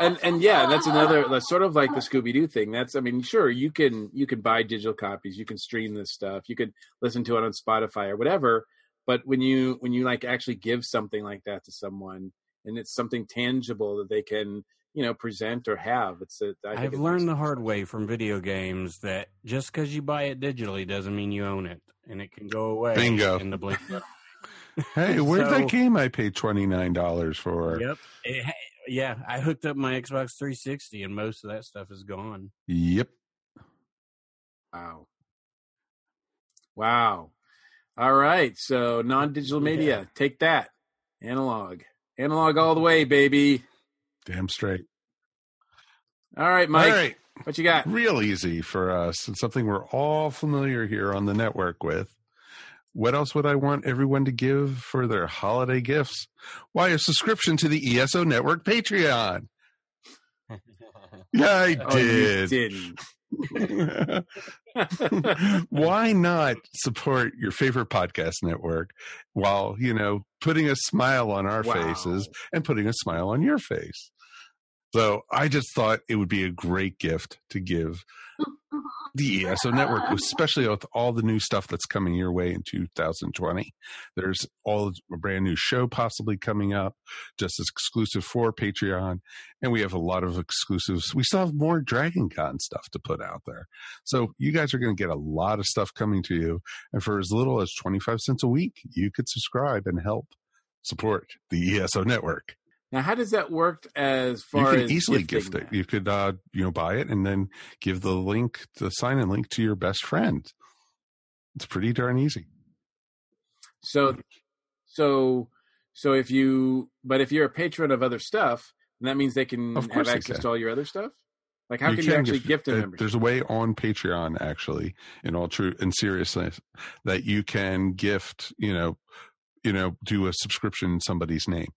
and and yeah, that's another that's sort of like the Scooby Doo thing. That's I mean, sure, you can you can buy digital copies, you can stream this stuff, you could listen to it on Spotify or whatever. But when you when you like actually give something like that to someone, and it's something tangible that they can you know present or have, it's a, I think I've it's learned the hard way from video games that just because you buy it digitally doesn't mean you own it, and it can go away Bingo. in the blink. Hey, where's So- that game I paid twenty nine dollars for? Yep. It yeah, I hooked up my Xbox 360, and most of that stuff is gone. Yep. Wow. Wow. All right. So non digital media, take that. Analog. Analog all the way, baby. Damn straight. All right, Mike. All right. What you got? Real easy for us and something we're all familiar here on the network with. What else would I want everyone to give for their holiday gifts? Why, a subscription to the ESO Network Patreon. Yeah, I Oh, you did. didn't. Why not support your favorite podcast network while, you know, putting a smile on our Wow. faces and putting a smile on your face? So I just thought it would be a great gift to give the ESO network, especially with all the new stuff that's coming your way in 2020. There's all a brand new show possibly coming up, just as exclusive for Patreon, and we have a lot of exclusives. We still have more Dragon Con stuff to put out there, so you guys are going to get a lot of stuff coming to you. And for as little as 25 cents a week, you could subscribe and help support the ESO network. Now, how does that work as far as You can as easily gift it. that? You could, uh, you know, buy it and then give the link, the sign-in link to your best friend. It's pretty darn easy. So, so, so if you, but if you're a patron of other stuff, then that means they can have access can. to all your other stuff. Like, how can you actually gift a uh, membership? There's a way on Patreon, actually, in all true and seriousness, that you can gift. You know, you know, do a subscription in somebody's name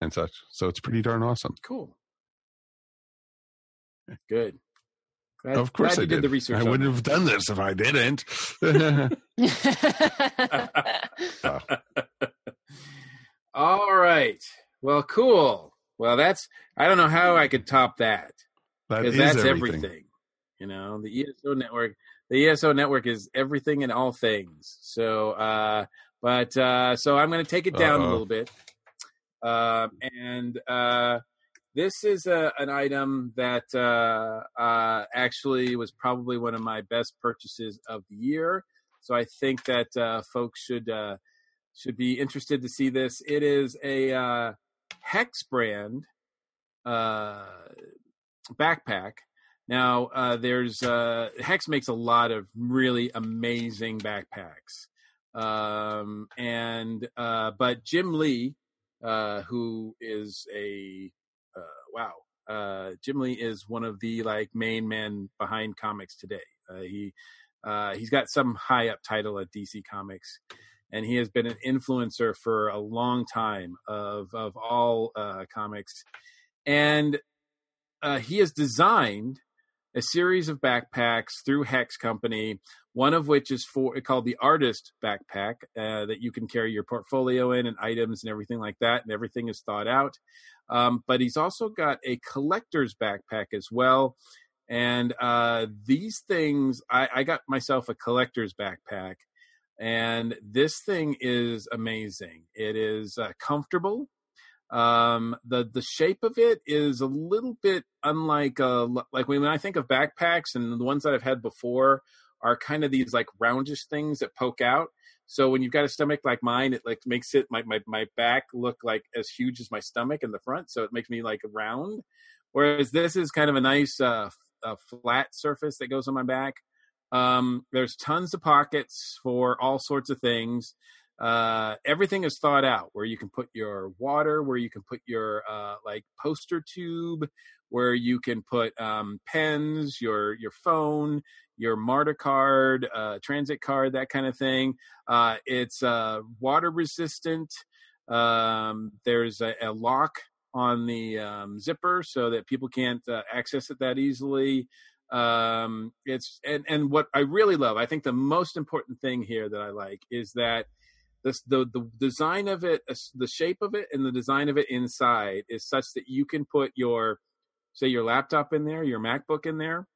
and such. So it's pretty darn awesome. Cool. Good. Glad, of course, I you did. the research. I wouldn't have done this if I didn't. All right. Well, cool. Well, that's I don't know how I could top that That because that's everything. everything. You know, the ESO network. The ESO network is everything and all things. So, uh, but uh, so I'm going to take it down Uh-oh. a little bit, um, and uh, this is a, an item that uh, uh, actually was probably one of my best purchases of the year. So I think that uh, folks should uh, should be interested to see this. It is a uh, Hex brand uh, backpack. Now, uh, there's uh, Hex makes a lot of really amazing backpacks, um, and uh, but Jim Lee, uh, who is a uh, wow, uh, Jim Lee is one of the like main men behind comics today. Uh, he uh, he's got some high up title at DC Comics, and he has been an influencer for a long time of of all uh, comics, and uh, he has designed a series of backpacks through Hex Company. One of which is for called the Artist Backpack uh, that you can carry your portfolio in and items and everything like that, and everything is thought out. Um, but he's also got a collector's backpack as well. And uh, these things, I, I got myself a collector's backpack, and this thing is amazing. It is uh, comfortable. Um, the the shape of it is a little bit unlike uh, like when I think of backpacks and the ones that I've had before are kind of these like roundish things that poke out. So when you've got a stomach like mine, it like makes it my, my my back look like as huge as my stomach in the front, so it makes me like round. Whereas this is kind of a nice uh, a flat surface that goes on my back. Um, there's tons of pockets for all sorts of things. Uh, everything is thought out where you can put your water, where you can put your uh, like poster tube, where you can put um, pens, your your phone, your MARTA card, uh, transit card, that kind of thing. Uh, it's uh, water resistant. Um, there's a, a lock on the um, zipper so that people can't uh, access it that easily. Um, it's and and what I really love, I think the most important thing here that I like is that this the the design of it, the shape of it, and the design of it inside is such that you can put your say your laptop in there, your MacBook in there,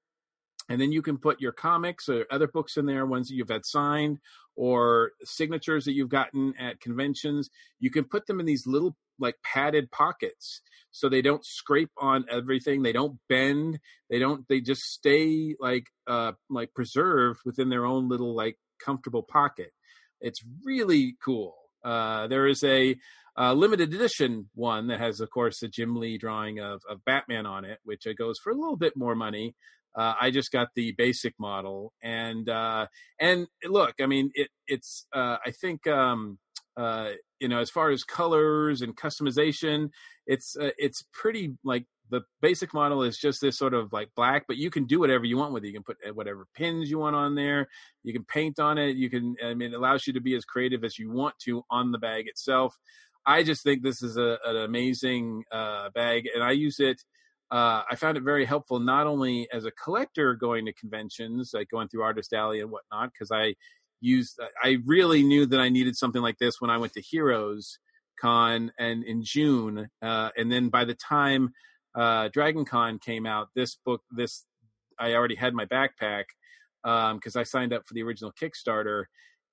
and then you can put your comics or other books in there, ones that you've had signed or signatures that you've gotten at conventions. You can put them in these little like padded pockets so they don't scrape on everything. They don't bend. They don't they just stay like uh like preserved within their own little like comfortable pocket. It's really cool. Uh there is a uh, limited edition one that has of course a jim lee drawing of, of batman on it which uh, goes for a little bit more money uh, I just got the basic model, and uh, and look, I mean, it it's uh, I think um, uh, you know as far as colors and customization, it's uh, it's pretty like the basic model is just this sort of like black, but you can do whatever you want with it. You can put uh, whatever pins you want on there. You can paint on it. You can I mean, it allows you to be as creative as you want to on the bag itself. I just think this is a, an amazing uh, bag, and I use it uh, I found it very helpful not only as a collector going to conventions, like going through Artist Alley and whatnot, because I used, I really knew that I needed something like this when I went to Heroes Con and in June, uh, and then by the time uh, Dragon Con came out, this book, this I already had my backpack because I signed up for the original Kickstarter.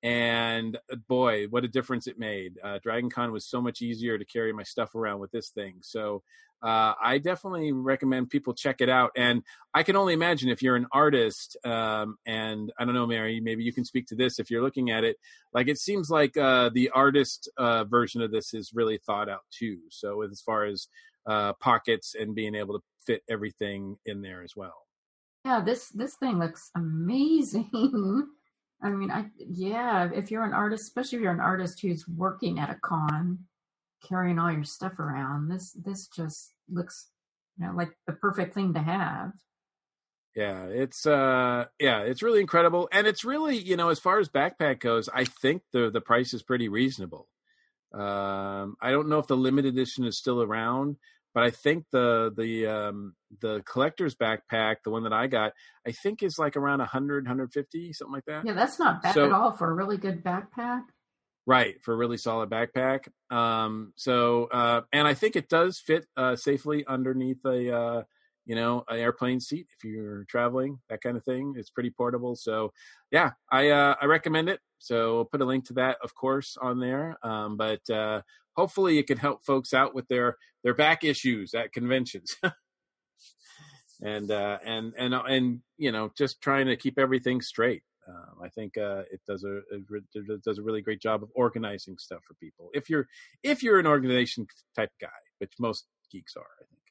And uh, boy, what a difference it made! Uh, Dragon Con was so much easier to carry my stuff around with this thing. So uh, I definitely recommend people check it out. And I can only imagine if you're an artist, um, and I don't know, Mary, maybe you can speak to this if you're looking at it. Like it seems like uh, the artist uh, version of this is really thought out too. So as far as uh, pockets and being able to fit everything in there as well. Yeah, this this thing looks amazing. I mean, I yeah, if you're an artist, especially if you're an artist who's working at a con, carrying all your stuff around, this this just looks you know like the perfect thing to have. Yeah, it's uh yeah, it's really incredible. And it's really, you know, as far as backpack goes, I think the the price is pretty reasonable. Um I don't know if the limited edition is still around, but I think the the um the collector's backpack, the one that I got, I think is like around 100 150 something like that. Yeah, that's not bad So- at all for a really good backpack. Right for a really solid backpack. Um, so uh, and I think it does fit uh, safely underneath a uh, you know an airplane seat if you're traveling that kind of thing. It's pretty portable. So yeah, I uh, I recommend it. So we'll put a link to that, of course, on there. Um, but uh, hopefully it can help folks out with their their back issues at conventions. and uh, and and and you know just trying to keep everything straight. Um, I think uh, it does a it does a really great job of organizing stuff for people. If you're if you're an organization type guy, which most geeks are, I think.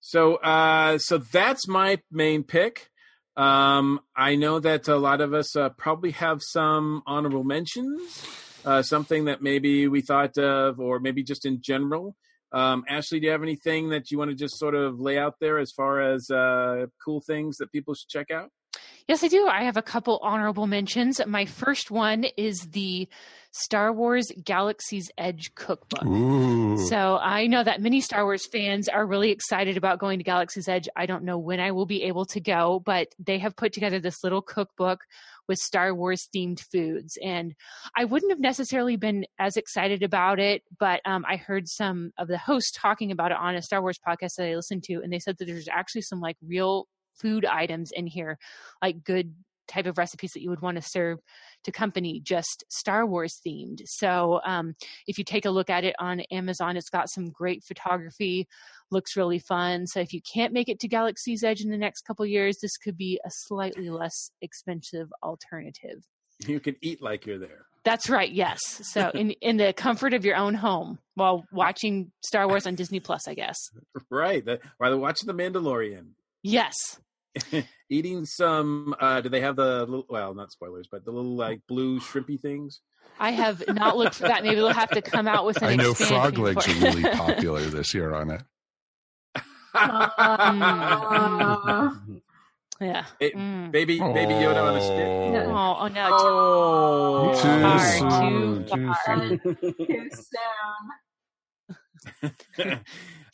So uh, so that's my main pick. Um, I know that a lot of us uh, probably have some honorable mentions, uh, something that maybe we thought of, or maybe just in general. Um, Ashley, do you have anything that you want to just sort of lay out there as far as uh, cool things that people should check out? Yes, I do. I have a couple honorable mentions. My first one is the Star Wars Galaxy's Edge cookbook. Ooh. So I know that many Star Wars fans are really excited about going to Galaxy's Edge. I don't know when I will be able to go, but they have put together this little cookbook with Star Wars themed foods. And I wouldn't have necessarily been as excited about it, but um, I heard some of the hosts talking about it on a Star Wars podcast that I listened to, and they said that there's actually some like real food items in here, like good type of recipes that you would want to serve to company just Star Wars themed. So um, if you take a look at it on Amazon, it's got some great photography, looks really fun. So if you can't make it to Galaxy's Edge in the next couple years, this could be a slightly less expensive alternative. You can eat like you're there. That's right. Yes. So in in the comfort of your own home while watching Star Wars on Disney Plus, I guess. Right. While watching The Mandalorian. Yes. eating some uh do they have the little well not spoilers but the little like blue shrimpy things? I have not looked for that. Maybe they'll have to come out with an i know frog legs are really popular this year on it Mm, yeah. It- Mm. baby baby yoda on a stick. Oh, oh no. Oh. Too far, soon, too too soon. Too soon.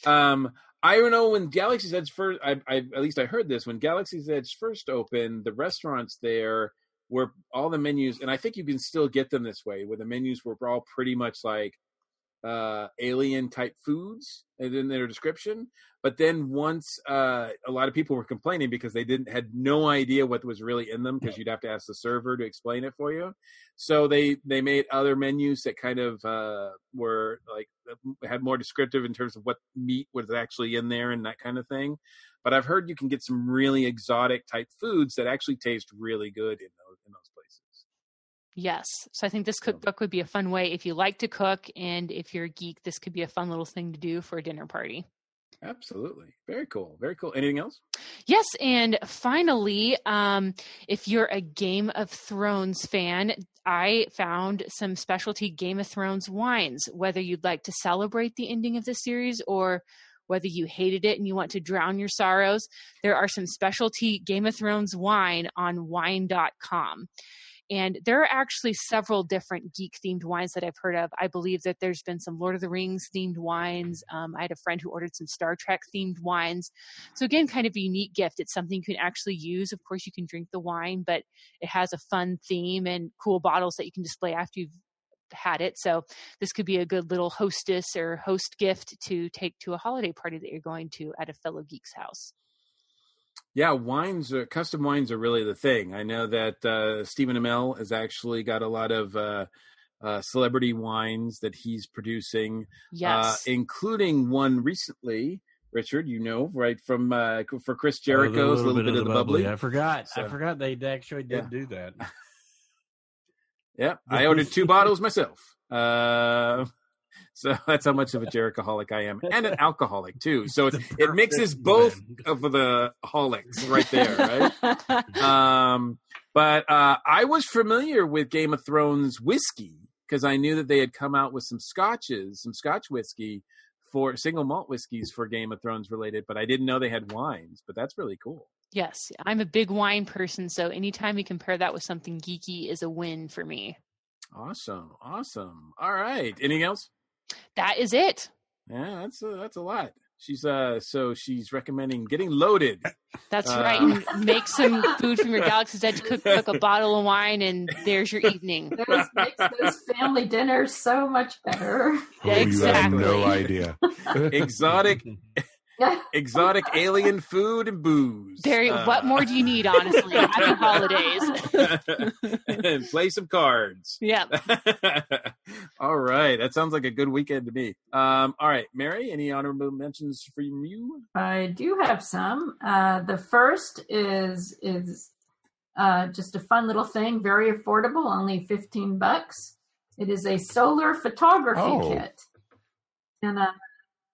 um I don't know when Galaxy's Edge first. I, I at least I heard this when Galaxy's Edge first opened. The restaurants there were all the menus, and I think you can still get them this way, where the menus were all pretty much like uh, alien type foods in their description. But then once uh, a lot of people were complaining because they didn't had no idea what was really in them because you'd have to ask the server to explain it for you. So they they made other menus that kind of uh, were like had more descriptive in terms of what meat was actually in there and that kind of thing. But I've heard you can get some really exotic type foods that actually taste really good in those in those. Yes so i think this cookbook would be a fun way if you like to cook and if you're a geek this could be a fun little thing to do for a dinner party Absolutely, very cool, very cool. Anything else? Yes, and finally, um, if you're a Game of Thrones fan, I found some specialty Game of Thrones wines. Whether you'd like to celebrate the ending of the series or whether you hated it and you want to drown your sorrows, there are some specialty Game of Thrones wine on wine.com. And there are actually several different geek themed wines that I've heard of. I believe that there's been some Lord of the Rings themed wines. Um, I had a friend who ordered some Star Trek themed wines. So, again, kind of a unique gift. It's something you can actually use. Of course, you can drink the wine, but it has a fun theme and cool bottles that you can display after you've had it. So, this could be a good little hostess or host gift to take to a holiday party that you're going to at a fellow geek's house. Yeah, wines, are, custom wines are really the thing. I know that uh, Stephen Amell has actually got a lot of uh, uh, celebrity wines that he's producing, Yes. uh, including one recently. Richard, you know, right from uh, for Chris Oh, the Jericho's little, bit, of the bubbly. I forgot. I forgot they actually did Yeah. do that. Yeah, I ordered two bottles myself. So that's how much of a Jerichoholic I am, and an alcoholic too. So it, it mixes both blend. of the holics right there, right? um, but uh, I was familiar with Game of Thrones whiskey because I knew that they had come out with some scotches, some Scotch whiskey for single malt whiskeys for Game of Thrones related. But I didn't know they had wines. But that's really cool. yes, I'm a big wine person, so anytime you compare that with something geeky is a win for me. Awesome, awesome. All right. Anything else? That is it. Yeah, that's a, that's a lot. She's uh so she's recommending getting loaded. That's Uh, right. And make some food from your Galaxy's Edge. Cook, cook a bottle of wine, and there's your evening. Those makes those family dinners so much better. Oh, you have no idea. Exotic exotic alien food and booze. There. Uh, what more do you need? Honestly, happy holidays. and play some cards. Yep. all right. That sounds like a good weekend to me. Um, all right, Mary, any honorable mentions for you? I do have some. Uh, the first is is uh, just a fun little thing, very affordable, only fifteen bucks. It is a solar photography Oh. kit, and uh,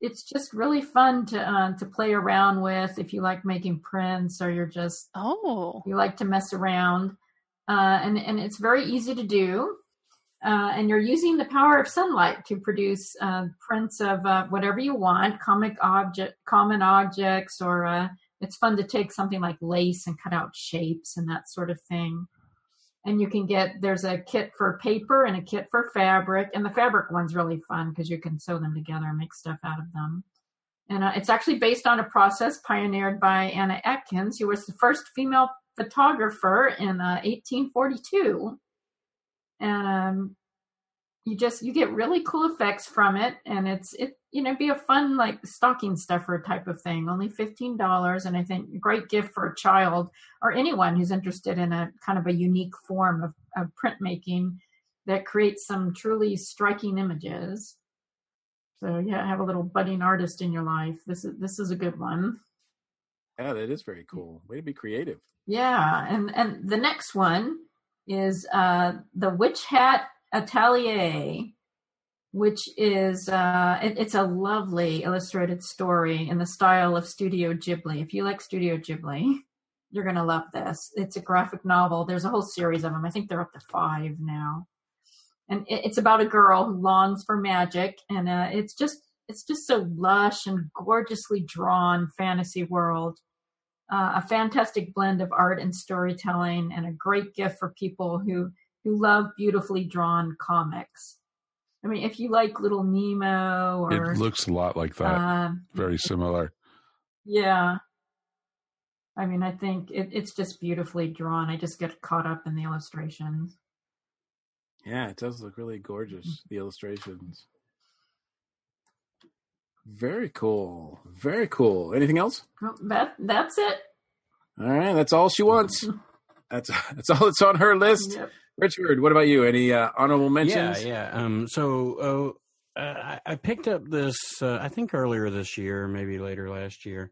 it's just really fun to uh, to play around with if you like making prints or you're just Oh. you like to mess around, uh, and and it's very easy to do. Uh, and you're using the power of sunlight to produce uh, prints of uh, whatever you want, comic object, common objects, or uh, it's fun to take something like lace and cut out shapes and that sort of thing. And you can get there's a kit for paper and a kit for fabric, and the fabric one's really fun because you can sew them together and make stuff out of them. And uh, it's actually based on a process pioneered by Anna Atkins, who was the first female photographer in uh, 1842. And um, you just you get really cool effects from it, and it's it you know be a fun like stocking stuffer type of thing. Only fifteen dollars, and I think a great gift for a child or anyone who's interested in a kind of a unique form of, of printmaking that creates some truly striking images. So yeah, have a little budding artist in your life. This is this is a good one. Yeah, that is very cool. Way to be creative. Yeah, and and the next one is uh, the Witch Hat Atelier, which is uh, it, it's a lovely illustrated story in the style of Studio Ghibli. If you like Studio Ghibli, you're gonna love this. It's a graphic novel. There's a whole series of them. I think they're up to five now, and it, it's about a girl who longs for magic, and uh, it's just it's just so lush and gorgeously drawn fantasy world uh, a fantastic blend of art and storytelling, and a great gift for people who who love beautifully drawn comics. I mean, if you like Little Nemo or It looks a lot like that. um, Very similar. yeah. I mean, I think it, it's just beautifully drawn. I just get caught up in the illustrations. Yeah, it does look really gorgeous. The illustrations. Very cool. Very cool. Anything else? That that's it. All right, that's all she wants. That's that's all that's on her list. Yep. Richard, what about you? Any uh, honorable mentions? Yeah, yeah. Um, so uh, uh, I- I picked up this, uh, I think earlier this year, maybe later last year.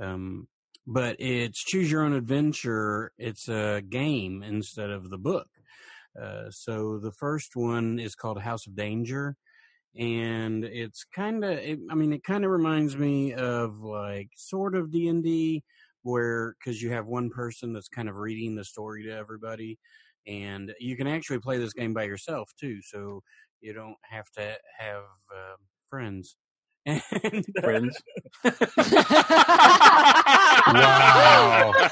Um, but it's Choose Your Own Adventure. It's a game instead of the book. Uh, so the first one is called House of Danger. And it's kind of, it, I mean, it kind of reminds me of like sort of D and D, where because you have one person that's kind of reading the story to everybody, and you can actually play this game by yourself too so you don't have to have uh, friends and uh, Friends. Wow.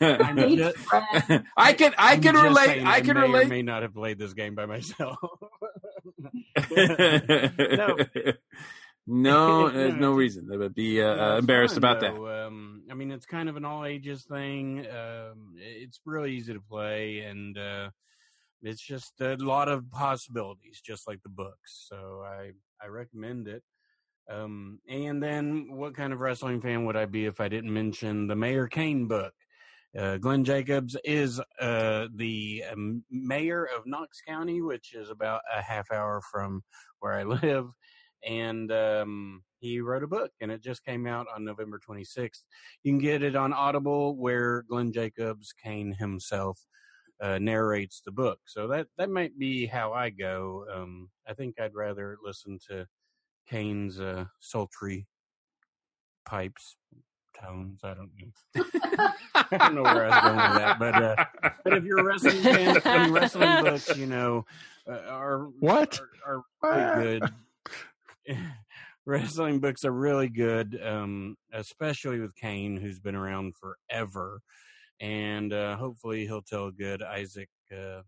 I'm just- friends. I can I I'm can relate. saying I can may or relate. may not have played this game by myself no, no, there's no reason to be uh, uh, embarrassed fun, about that. Um, I mean, it's kind of an all ages thing. Um, it's really easy to play, and uh, it's just a lot of possibilities, just like the books. So I I recommend it. Um, and then, what kind of wrestling fan would I be if I didn't mention the Mayor Kane book? Uh, Glenn Jacobs is uh, the um, mayor of Knox County, which is about a half hour from where I live. And um, he wrote a book, and it just came out on November 26th. You can get it on Audible, where Glenn Jacobs, Kane himself, uh, narrates the book. So that, that might be how I go. Um, I think I'd rather listen to Kane's uh, sultry pipes, tones. I don't know. I don't know where I was going with that, but uh, but if you're a wrestling fan, I mean, wrestling books, you know, uh, are What? are, are really good. wrestling books are really good, um, especially with Kane, who's been around forever, and uh, hopefully he'll tell a good Isaac, uh,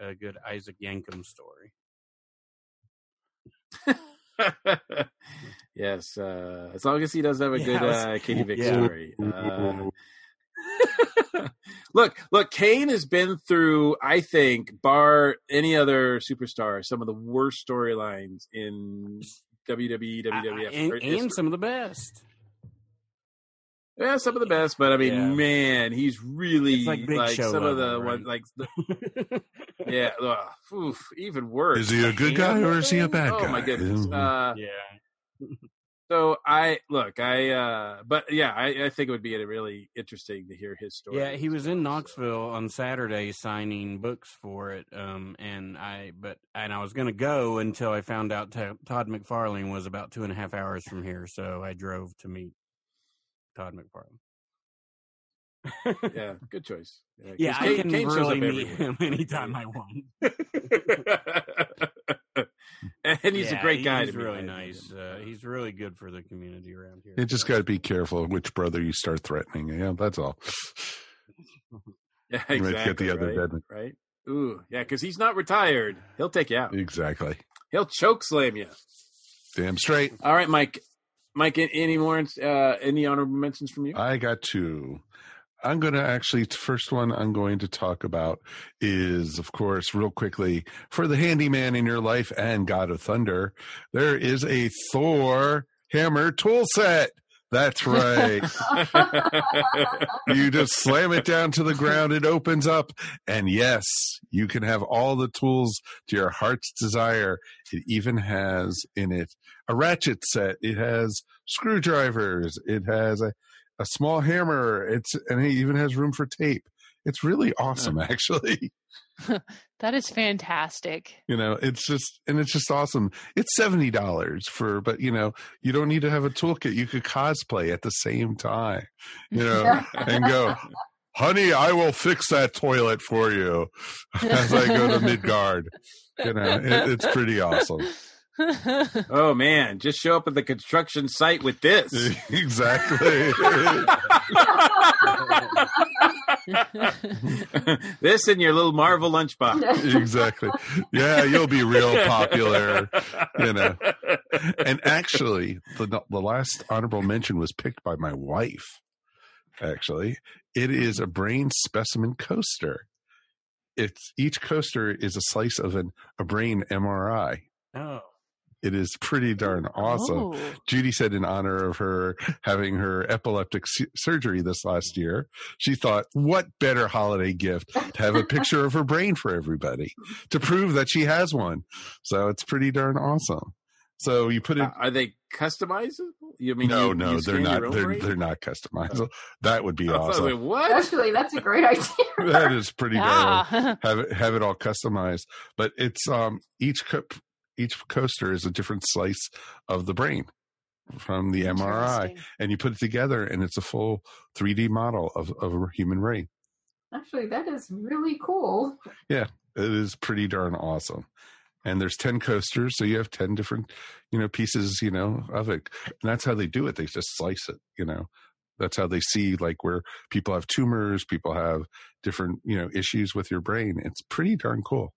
a good Isaac Yankem story. yes, uh, as long as he does have a Yeah, good uh, Katie Vick yeah. story. Uh, look, look, Kane has been through, I think, bar any other superstar, some of the worst storylines in WWE, WWF, and, and some of the best. yeah, some of the best. But I mean, Yeah. man, he's really It's like Big Show some of the level, ones, like the, yeah, ugh, oof, even worse. Is he a good guy or is he a bad guy? oh, my goodness. Uh, yeah. So I look, I uh but yeah, I, I think it would be really interesting to hear his story. Yeah, he was in Knoxville on Saturday signing books for it. Um, and I, but and I was going to go until I found out T- Todd McFarlane was about two and a half hours from here, so I drove to meet Todd McFarlane. Yeah, good choice. Yeah, yeah, I can Kane really meet him anytime I want. and he's a great guy He's to really nice. Uh, he's really good for the community around here. You just got to be careful which brother you start threatening. Yeah, that's all. Yeah, You might exactly. get the other right, dead. right? Ooh, yeah, because he's not retired. He'll take you out. Exactly. He'll choke slam you. Damn straight. All right, Mike. Mike, any more? Uh, any honorable mentions from you? I got two. I'm going to actually, the first one I'm going to talk about is, of course, real quickly, for the handyman in your life and God of Thunder, there is a Thor hammer tool set. That's right. you just slam it down to the ground, it opens up, and yes, you can have all the tools to your heart's desire. It even has in it a ratchet set, it has screwdrivers, it has a, a small hammer, it's and he even has room for tape. It's really awesome, actually. That is fantastic. You know, it's just and it's just awesome. It's seventy dollars for, but you know, you don't need to have a toolkit. You could cosplay at the same time, you know, and go, honey, I will fix that toilet for you as I go to Midgard. You know, it, it's pretty awesome. oh man, just show up at the construction site with this. exactly. this in your little Marvel lunchbox. exactly. Yeah, you'll be real popular, you know. And actually, the the last honorable mention was picked by my wife. Actually, it is a brain specimen coaster. It's each coaster is a slice of an a brain MRI. Oh, It is pretty darn awesome. Oh. Judy said in honor of her having her epileptic su- surgery this last year, she thought, what better holiday gift to have a picture of her brain for everybody to prove that she has one. So it's pretty darn awesome. So you put it. Uh, Are they customizable? You mean no, you, no, you they're not. They're brain? they're not customizable. That would be I was like, awesome. what? Actually, that's a great idea. that is pretty darn Yeah. have it have it all customized. But it's um each co- each coaster is a different slice of the brain from the MRI, and you put it together, and it's a full 3D model of of a human brain. Actually, that is really cool. Yeah, it is pretty darn awesome. And there's 10 coasters, so you have 10 different, you know, pieces, you know, of it. And that's how they do it. They just slice it, you know. That's how they see like where people have tumors, people have different, you know, issues with your brain. It's pretty darn cool.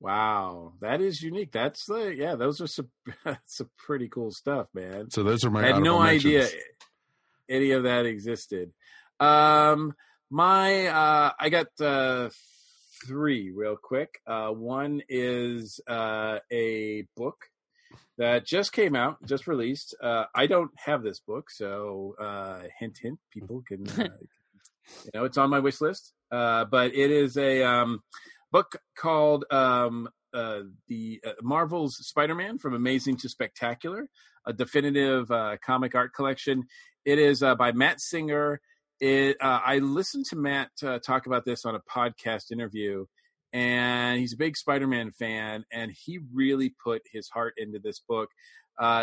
Wow, that is unique. That's the yeah. Those are some some pretty cool stuff, man. So those are my I had no honorable idea mentions. any of that existed. Um, my uh, I got uh, three real quick. Uh, one is uh, a book that just came out, just released. Uh, I don't have this book, so uh, hint, hint. People can, uh, you know, it's on my wish list. Uh, but it is a um, book called um, uh, the uh, Marvel's Spider-Man from Amazing to Spectacular, a definitive uh, comic art collection. It is uh, by Matt Singer. It, uh, I listened to Matt uh, talk about this on a podcast interview, and he's a big Spider-Man fan, and he really put his heart into this book.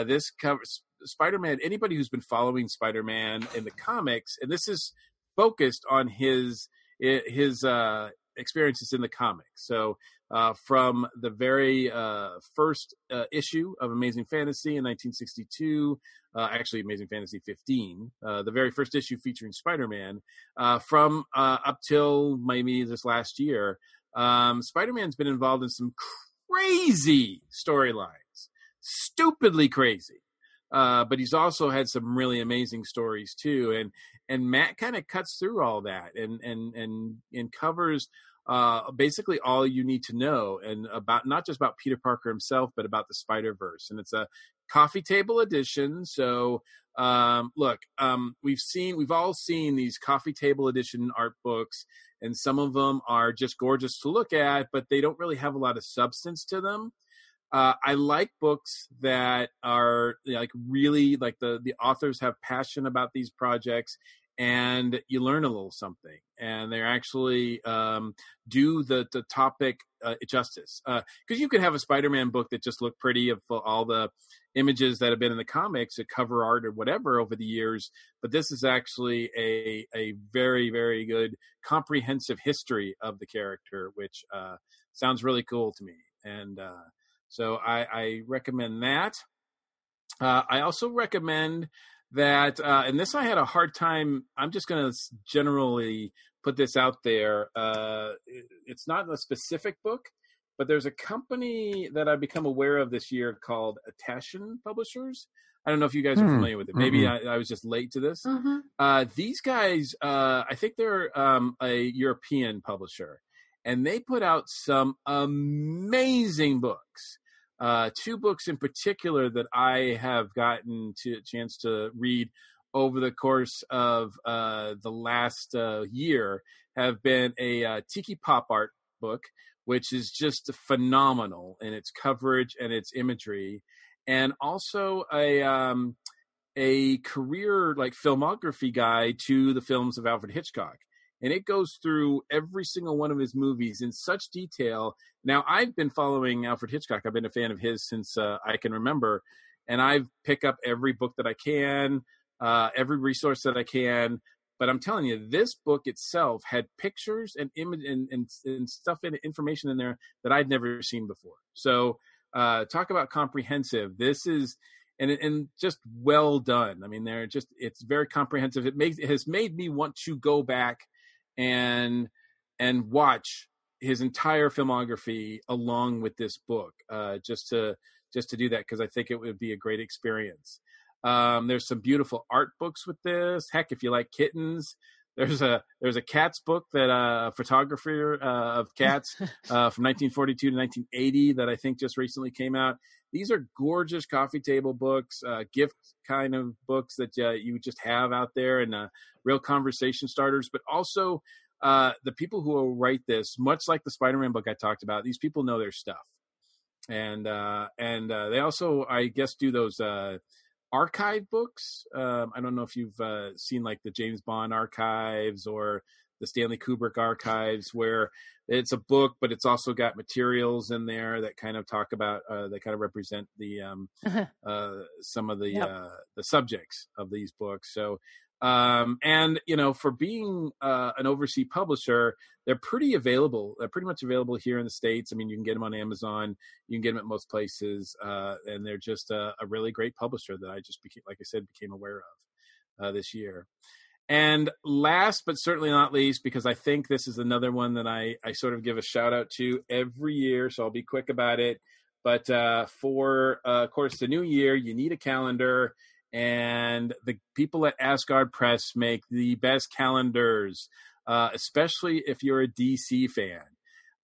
This covers Spider-Man. Anybody who's been following Spider-Man in the comics, and this is focused on his his uh, experiences in the comics. So uh, from the very uh, first uh, issue of Amazing Fantasy in 1962, uh, actually Amazing Fantasy 15, uh, the very first issue featuring Spider-Man, uh, from up till maybe this last year, um, Spider-Man's been involved in some crazy storylines. stupidly crazy. Uh, but he's also had some really amazing stories too, and and Matt kind of cuts through all that and and and and covers uh, basically all you need to know and about not just about Peter Parker himself, but about the Spider Verse. And it's a coffee table edition. So um, look, um, we've seen, we've all seen these coffee table edition art books, and some of them are just gorgeous to look at, but they don't really have a lot of substance to them. Uh, I like books that are like really like the the authors have passion about these projects and you learn a little something and they actually um, do the the topic uh, justice. Because uh, you could have a spider-man book that just looked pretty of all the images that have been in the comics a cover art or whatever over the years but this is actually a a very very good comprehensive history of the character which uh, sounds really cool to me and uh, so I, I recommend that uh, i also recommend that, uh, and this I had a hard time. I'm just going to generally put this out there. Uh, it's not a specific book, but there's a company that I've become aware of this year called Taschen Publishers. I don't know if you guys are hmm. familiar with it. Maybe mm-hmm. I, I, was just late to this. Mm-hmm. Uh, these guys, uh, I think they're um, a European publisher, and they put out some amazing books. Uh, two books in particular that I have gotten to a chance to read over the course of uh, the last uh, year have been a uh, tiki pop art book, which is just phenomenal in its coverage and its imagery, and also a um, a career like filmography guide to the films of Alfred Hitchcock and it goes through every single one of his movies in such detail. Now, I've been following Alfred Hitchcock. I've been a fan of his since uh, I can remember, and I pick up every book that I can, uh, every resource that I can. But I'm telling you, this book itself had pictures and image and, and, and stuff and information in there that I'd never seen before. So, uh, talk about comprehensive. This is and and just well done. I mean, they're just it's very comprehensive. It makes it has made me want to go back and and watch his entire filmography along with this book uh, just to just to do that because I think it would be a great experience. Um, there's some beautiful art books with this. Heck, if you like kittens, there's a there's a cats book that uh, a photographer uh, of cats uh, from 1942 to 1980 that I think just recently came out. These are gorgeous coffee table books, uh, gift kind of books that uh, you just have out there, and uh, real conversation starters. But also, the people who will write this, much like the Spider-Man book I talked about, these people know their stuff, and and they also, I guess, do those archive books. Um, I don't know if you've uh, seen like the James Bond archives or the Stanley Kubrick archives, where it's a book, but it's also got materials in there that kind of talk about uh, that kind of represent the um, uh, some of the yep. Uh, the subjects of these books. So um, and you know, for being uh, an overseas publisher, they're pretty available. They're pretty much available here in the states. I mean, you can get them on Amazon, you can get them at most places, uh, and they're just a, a, really great publisher that I just became, like I said, became aware of uh, this year. And last but certainly not least, because I think this is another one that I, I sort of give a shout out to every year, so I'll be quick about it. But uh, for, uh, of course, the new year, you need a calendar and the people at Asgard Press make the best calendars, uh, especially if you're a DC fan.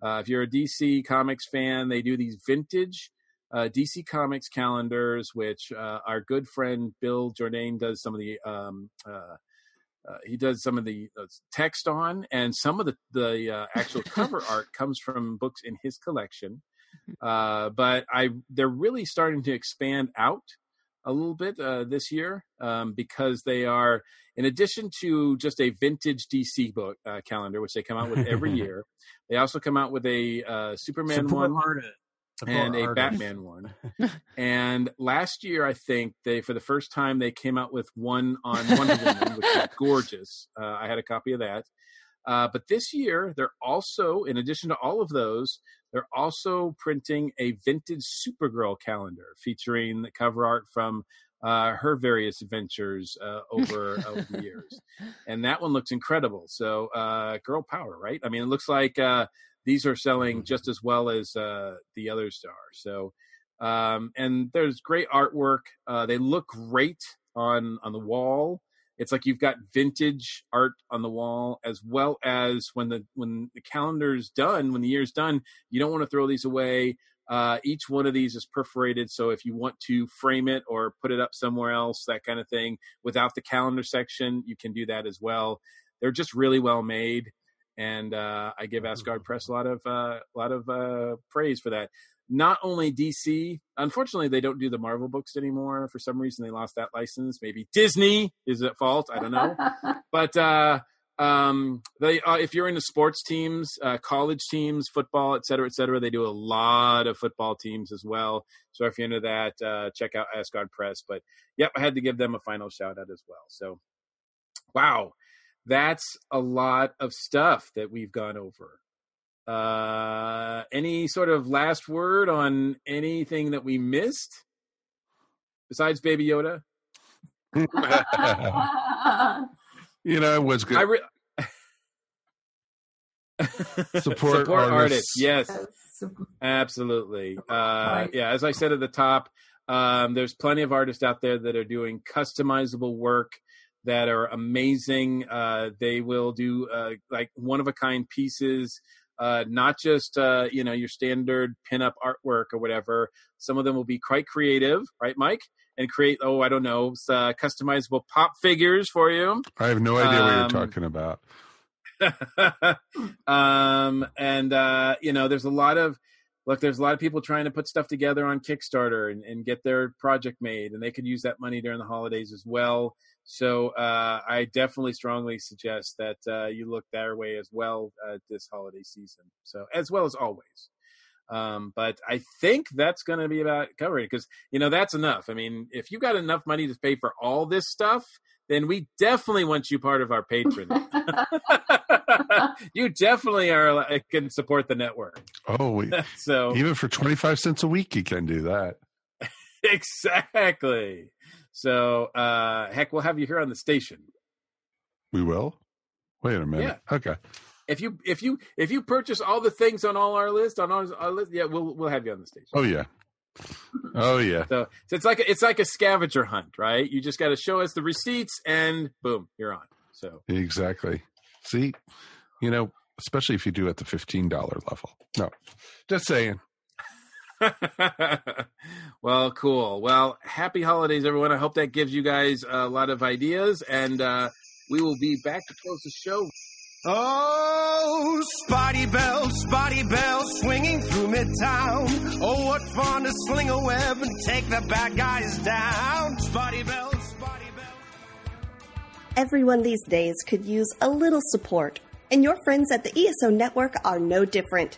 Uh, if you're a DC Comics fan, they do these vintage uh, DC Comics calendars, which uh, our good friend Bill Jordan does some of the. Um, uh, uh, he does some of the text on, and some of the the actual cover art comes from books in his collection. Mm-hmm. but I, they're really starting to expand out a little bit uh, this year um, because they are, in addition to just a vintage DC book uh, calendar, which they come out with every year, they also come out with a uh, Superman Support one artist. and a Batman one. and last year, I think they, for the first time, they came out with one on Wonder Woman, which is gorgeous. Uh, I had a copy of that. Uh, but this year, they're also, in addition to all of those, they're also printing a vintage Supergirl calendar featuring the cover art from uh, her various adventures uh, over, over the years. And that one looks incredible. So, uh, girl power, right? I mean, it looks like uh, these are selling just as well as uh, the others are. So, Um, and there's great artwork. Uh, they look great on on the wall. It's like you've got vintage art on the wall, as well as when the when the calendar's done, when the year's done, you don't want to throw these away. Uh, each one of these is perforated, so if you want to frame it or put it up somewhere else, that kind of thing, without the calendar section, you can do that as well. They're just really well made, and uh, I give Asgard Press a lot of uh, a lot of uh, praise for that. Not only DC, unfortunately, they don't do the Marvel books anymore. For some reason, they lost that license. Maybe Disney is at fault. I don't know, but uh, um, they uh, if you're into sports teams, uh, college teams, football, et cetera, et cetera, they do a lot of football teams as well. So if you're into that, uh, check out Asgard Press. But yep, I had to give them a final shout out as well. So wow, that's a lot of stuff that we've gone over. Uh, any sort of last word on anything that we missed besides Baby Yoda? you know, it was good. I re- Support artists. Yes, absolutely. Uh, Yeah, as I said at the top, um, there's plenty of artists out there that are doing customizable work that are amazing. Uh, they will do uh, like one of a kind pieces. Uh, not just uh, you know your standard pinup artwork or whatever. Some of them will be quite creative, right, Mike? And create oh I don't know uh, customizable pop figures for you. I have no idea what Um, you're talking about. um, and uh, you know, there's a lot of look. There's a lot of people trying to put stuff together on Kickstarter and, and get their project made, and they could use that money during the holidays as well. So uh, I definitely strongly suggest that uh, you look their way as well uh, this holiday season. So as well as always. Um, but I think that's going to be about covering because you know that's enough. I mean, if you got enough money to pay for all this stuff, then we definitely want you part of our Patreon. you definitely are uh, can support the network. Oh, we, So even for 25 cents a week, you can do that. exactly. So uh, heck, we'll have you here on the station. We will. Wait a minute. Yeah. Okay. If you if you if you purchase all the things on all our list on our, our list, yeah, we'll we'll have you on the station. Oh yeah. Oh yeah. So, so it's like a, it's like a scavenger hunt, right? You just got to show us the receipts, and boom, you're on. So Exactly. See, you know, especially if you do at the fifteen dollar level. No, just saying. well, cool. Well, happy holidays, everyone. I hope that gives you guys a lot of ideas, and uh, we will be back to close the show. Oh, Spotty Bell, Spotty Bell, swinging through Midtown. Oh, what fun to sling a web and take the bad guys down. Spotty Bell, Spotty Bell. Everyone these days could use a little support, and your friends at the ESO Network are no different.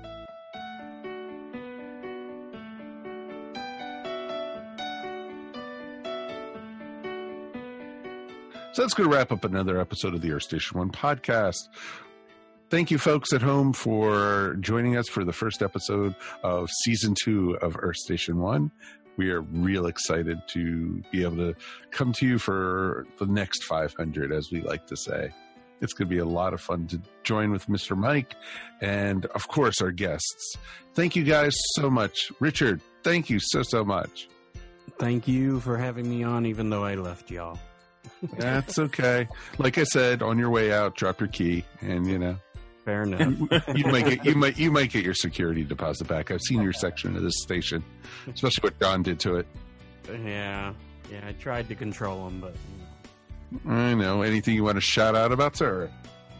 So that's going to wrap up another episode of the Earth Station One podcast. Thank you, folks at home, for joining us for the first episode of season two of Earth Station One. We are real excited to be able to come to you for the next 500, as we like to say. It's going to be a lot of fun to join with Mr. Mike and, of course, our guests. Thank you guys so much. Richard, thank you so, so much. Thank you for having me on, even though I left y'all. That's okay. Like I said, on your way out, drop your key, and you know, Fair enough. you might get you might you might get your security deposit back. I've seen your section of this station, especially what Don did to it. yeah, yeah. I tried to control them, but you know. I know. Anything you want to shout out about, sir?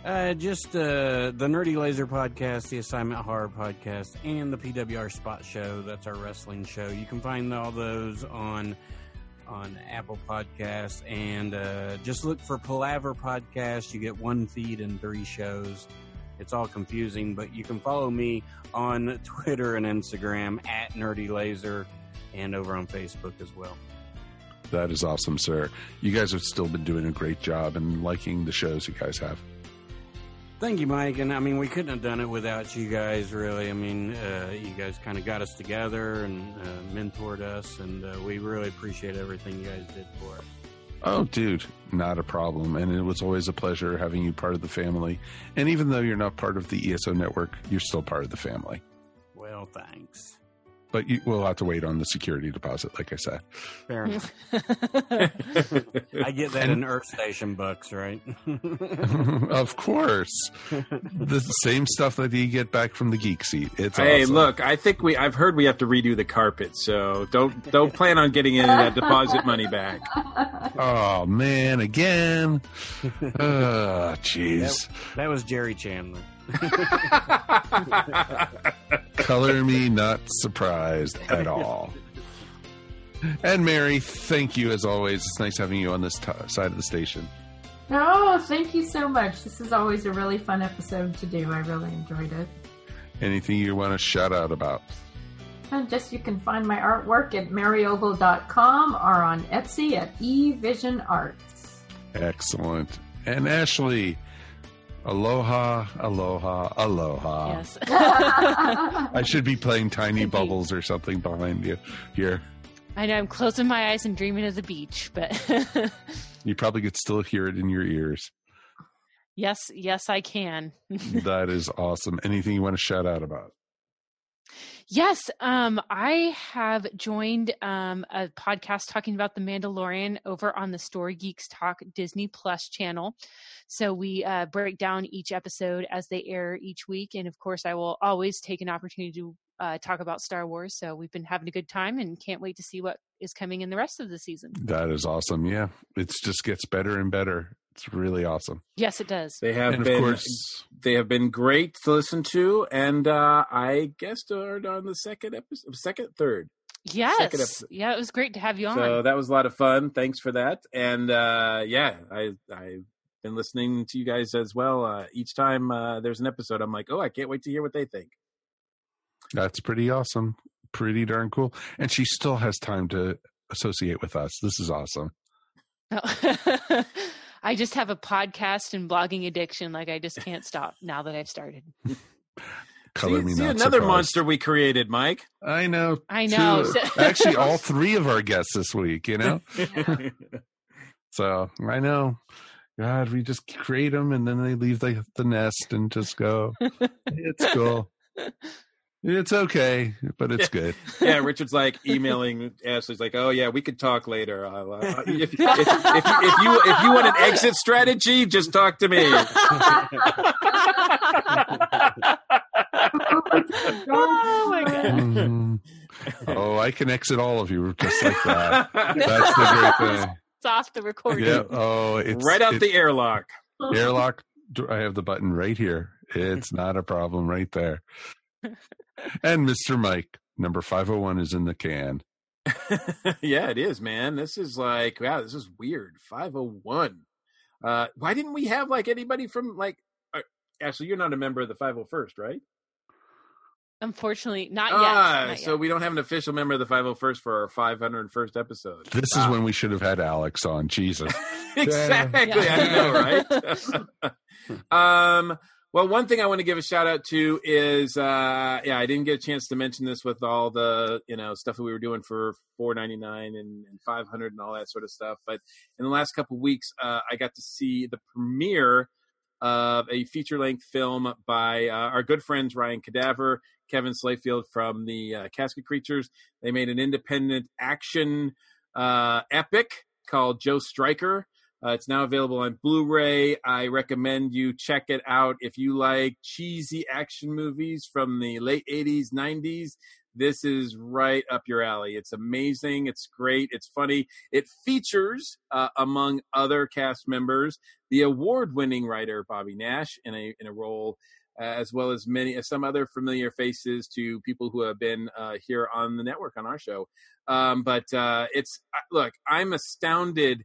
Uh, just uh, the Nerdy Laser podcast, the Assignment Horror podcast, and the PWR Spot Show. That's our wrestling show. You can find all those on on Apple Podcasts, and uh, just look for Palaver Podcast. You get one feed and three shows. It's all confusing, but you can follow me on Twitter and Instagram at Nerdy Laser, and over on Facebook as well. That is awesome, sir. You guys have still been doing a great job and liking the shows you guys have. Thank you, Mike. And I mean, we couldn't have done it without you guys, really. I mean, uh, you guys kind of got us together and uh, mentored us, and uh, we really appreciate everything you guys did for us. Oh, dude, not a problem. And it was always a pleasure having you part of the family. And even though you're not part of the ESO network, you're still part of the family. Well, thanks. But you will have to wait on the security deposit, like I said. Fair enough. I get that in Earth Station books, right? of course. the same stuff that you get back from the geek seat. It's hey, awesome. look, I think we I've heard we have to redo the carpet, so don't don't plan on getting any of that deposit money back. Oh man, again. Oh, jeez. That, that was Jerry Chandler. Color me not surprised at all. And Mary, thank you as always. It's nice having you on this t- side of the station. Oh, thank you so much. This is always a really fun episode to do. I really enjoyed it. Anything you want to shout out about? And just you can find my artwork at maryogle.com or on Etsy at eVision Arts. Excellent. And Ashley, aloha, aloha, aloha. Yes. I should be playing Tiny Bubbles or something behind you here. I know I'm closing my eyes and dreaming of the beach, but You probably could still hear it in your ears. yes, yes, I can. that is awesome. Anything you want to shout out about? Yes, um, I have joined um, a podcast talking about The Mandalorian over on the Story Geeks Talk Disney Plus channel. So we uh, break down each episode as they air each week. And of course, I will always take an opportunity to uh, talk about Star Wars. So we've been having a good time and can't wait to see what is coming in the rest of the season. That is awesome. Yeah, it just gets better and better. It's really awesome. Yes, it does. They have And of been course- they have been great to listen to, and uh, I guessed on the second episode, second, third. Yes. episode. Yeah, it was great to have you on. So that was a lot of fun. Thanks for that. And uh, yeah, I I've been listening to you guys as well. Uh, each time uh, there's an episode, I'm like, oh, I can't wait to hear what they think. That's pretty awesome. Pretty darn cool. And she still has time to associate with us. This is awesome. I just have a podcast and blogging addiction. Like I just can't stop now that I've started. Color see, me see not another surprised. monster we created, Mike. I know. I know. Two- actually, all three of our guests this week. You know. So I know. God, we just create them and then they leave the, the nest and just go. it's cool. It's okay, but it's good. yeah, Richard's like emailing Ashley's like, "Oh yeah, we could talk later. Uh, uh, if, if, if, you, if you if you want an exit strategy, just talk to me." oh my god. Mhm. Oh, I can exit all of you just like that. That's the great thing. It's off the recording. Yeah. Oh, it's right out it- the airlock. airlock. I have the button right here. It's not a problem right there. And Mr. Mike, number 501 is in the can. yeah, it is, man. This is like, wow, this is weird. Five oh one. Uh, why didn't we have like anybody from like? Uh, Ashley, you're not a member of the five hundred first, right? Unfortunately, not yet. ah, Not so yet. we don't have an official member of the five hundred first for our five hundred first episode. This is when we should have had Alex on. Jesus. exactly. I know, right? um, well, one thing I want to give a shout out to is, uh, yeah, I didn't get a chance to mention this with all the, you know, stuff that we were doing for four ninety nine and, and five hundred and all that sort of stuff. But in the last couple weeks, uh, I got to see the premiere of a feature length film by uh, our good friends Ryan Cadaver, Kevin Slayfield from the uh, Casket Creatures. They made an independent action uh, epic called Joe Stryker. Uh, it's now available on Blu-ray. I recommend you check it out if you like cheesy action movies from the late '80s, '90s. This is right up your alley. It's amazing. It's great. It's funny. It features, uh, among other cast members, the award-winning writer Bobby Nash in a in a role, uh, as well as many uh, some other familiar faces to people who have been uh, here on the network on our show. Um, but uh, it's uh, look, I'm astounded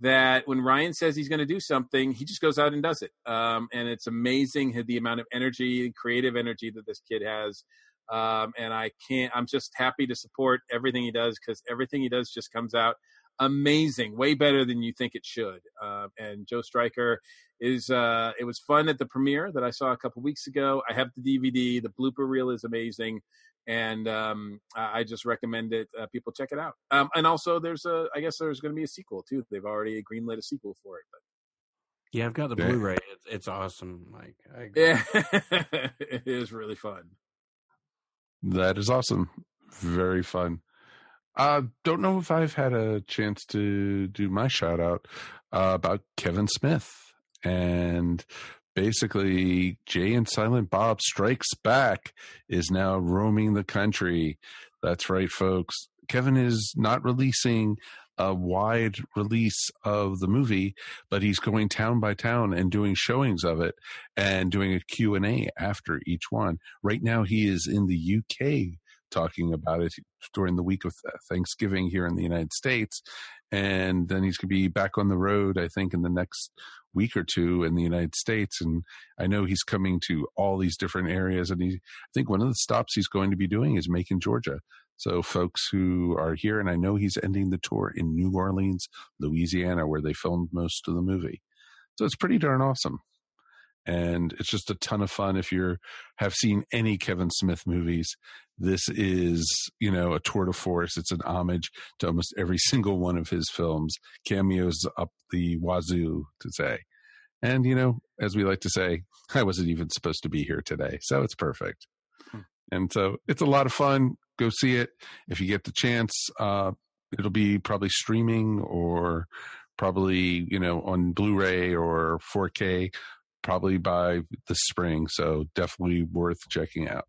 that when Ryan says he's going to do something, he just goes out and does it. Um, and it's amazing the amount of energy and creative energy that this kid has. Um, and I can't, I'm just happy to support everything he does because everything he does just comes out amazing, way better than you think it should. Uh, and Joe Stryker is uh, it was fun at the premiere that I saw a couple weeks ago. I have the DVD. The blooper reel is amazing, and um, I just recommend it. Uh, people check it out. Um, and also, there's a I guess there's going to be a sequel too. They've already greenlit a sequel for it. But Yeah, I've got the Yeah. Blu-ray. It's, it's awesome, Mike. I, yeah, it is really fun. That is awesome. Very fun. Uh, don't know if I've had a chance to do my shout out uh, about Kevin Smith. And basically, Jay and Silent Bob Strikes Back is now roaming the country. That's right, folks. Kevin is not releasing a wide release of the movie, but he's going town by town and doing showings of it and doing a Q&A after each one. Right now he is in the UK talking about it during the week of Thanksgiving here in the United States and then he's going to be back on the road I think in the next week or two in the United States and I know he's coming to all these different areas and he I think one of the stops he's going to be doing is Macon, Georgia. So folks who are here, and I know he's ending the tour in New Orleans, Louisiana, where they filmed most of the movie. So it's pretty darn awesome. And it's just a ton of fun if you have seen any Kevin Smith movies. This is, you know, a tour de force. It's an homage to almost every single one of his films. Cameos up the wazoo to say. And, you know, as we like to say, I wasn't even supposed to be here today. So it's perfect. And so it's a lot of fun. Go see it if you get the chance. Uh, it'll be probably streaming or probably you know on Blu-ray or 4K probably by the spring. So definitely worth checking out.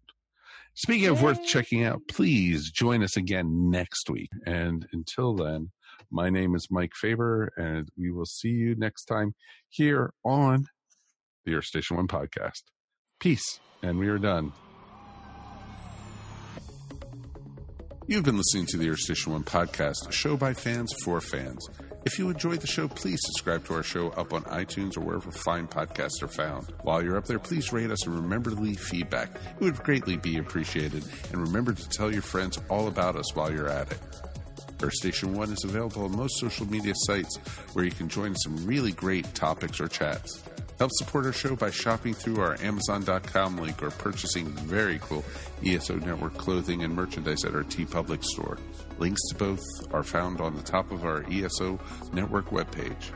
Speaking of worth checking out, please join us again next week. And until then, my name is Mike Faber, and we will see you next time here on the Earth Station One podcast. Peace, and we are done. You've been listening to the Earth Station One podcast, a show by fans for fans. If you enjoyed the show, please subscribe to our show up on iTunes or wherever fine podcasts are found. While you're up there, please rate us and remember to leave feedback. It would greatly be appreciated. And remember to tell your friends all about us while you're at it. Earth Station One is available on most social media sites where you can join some really great topics or chats. Help support our show by shopping through our Amazon.com link or purchasing very cool ESO Network clothing and merchandise at our TeePublic store. Links to both are found on the top of our ESO Network webpage.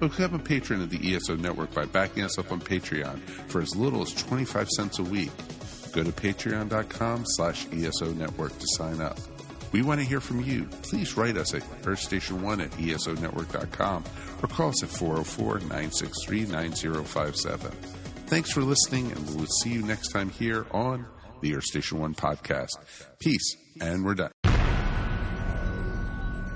Become a patron of the ESO Network by backing us up on Patreon for as little as 25 cents a week. Go to patreon.com slash ESO Network to sign up. We want to hear from you. Please write us at earthstation1 at esonetwork.com or call us at 404 963 9057. Thanks for listening, and we'll see you next time here on the Earth Station 1 podcast. Peace, and we're done.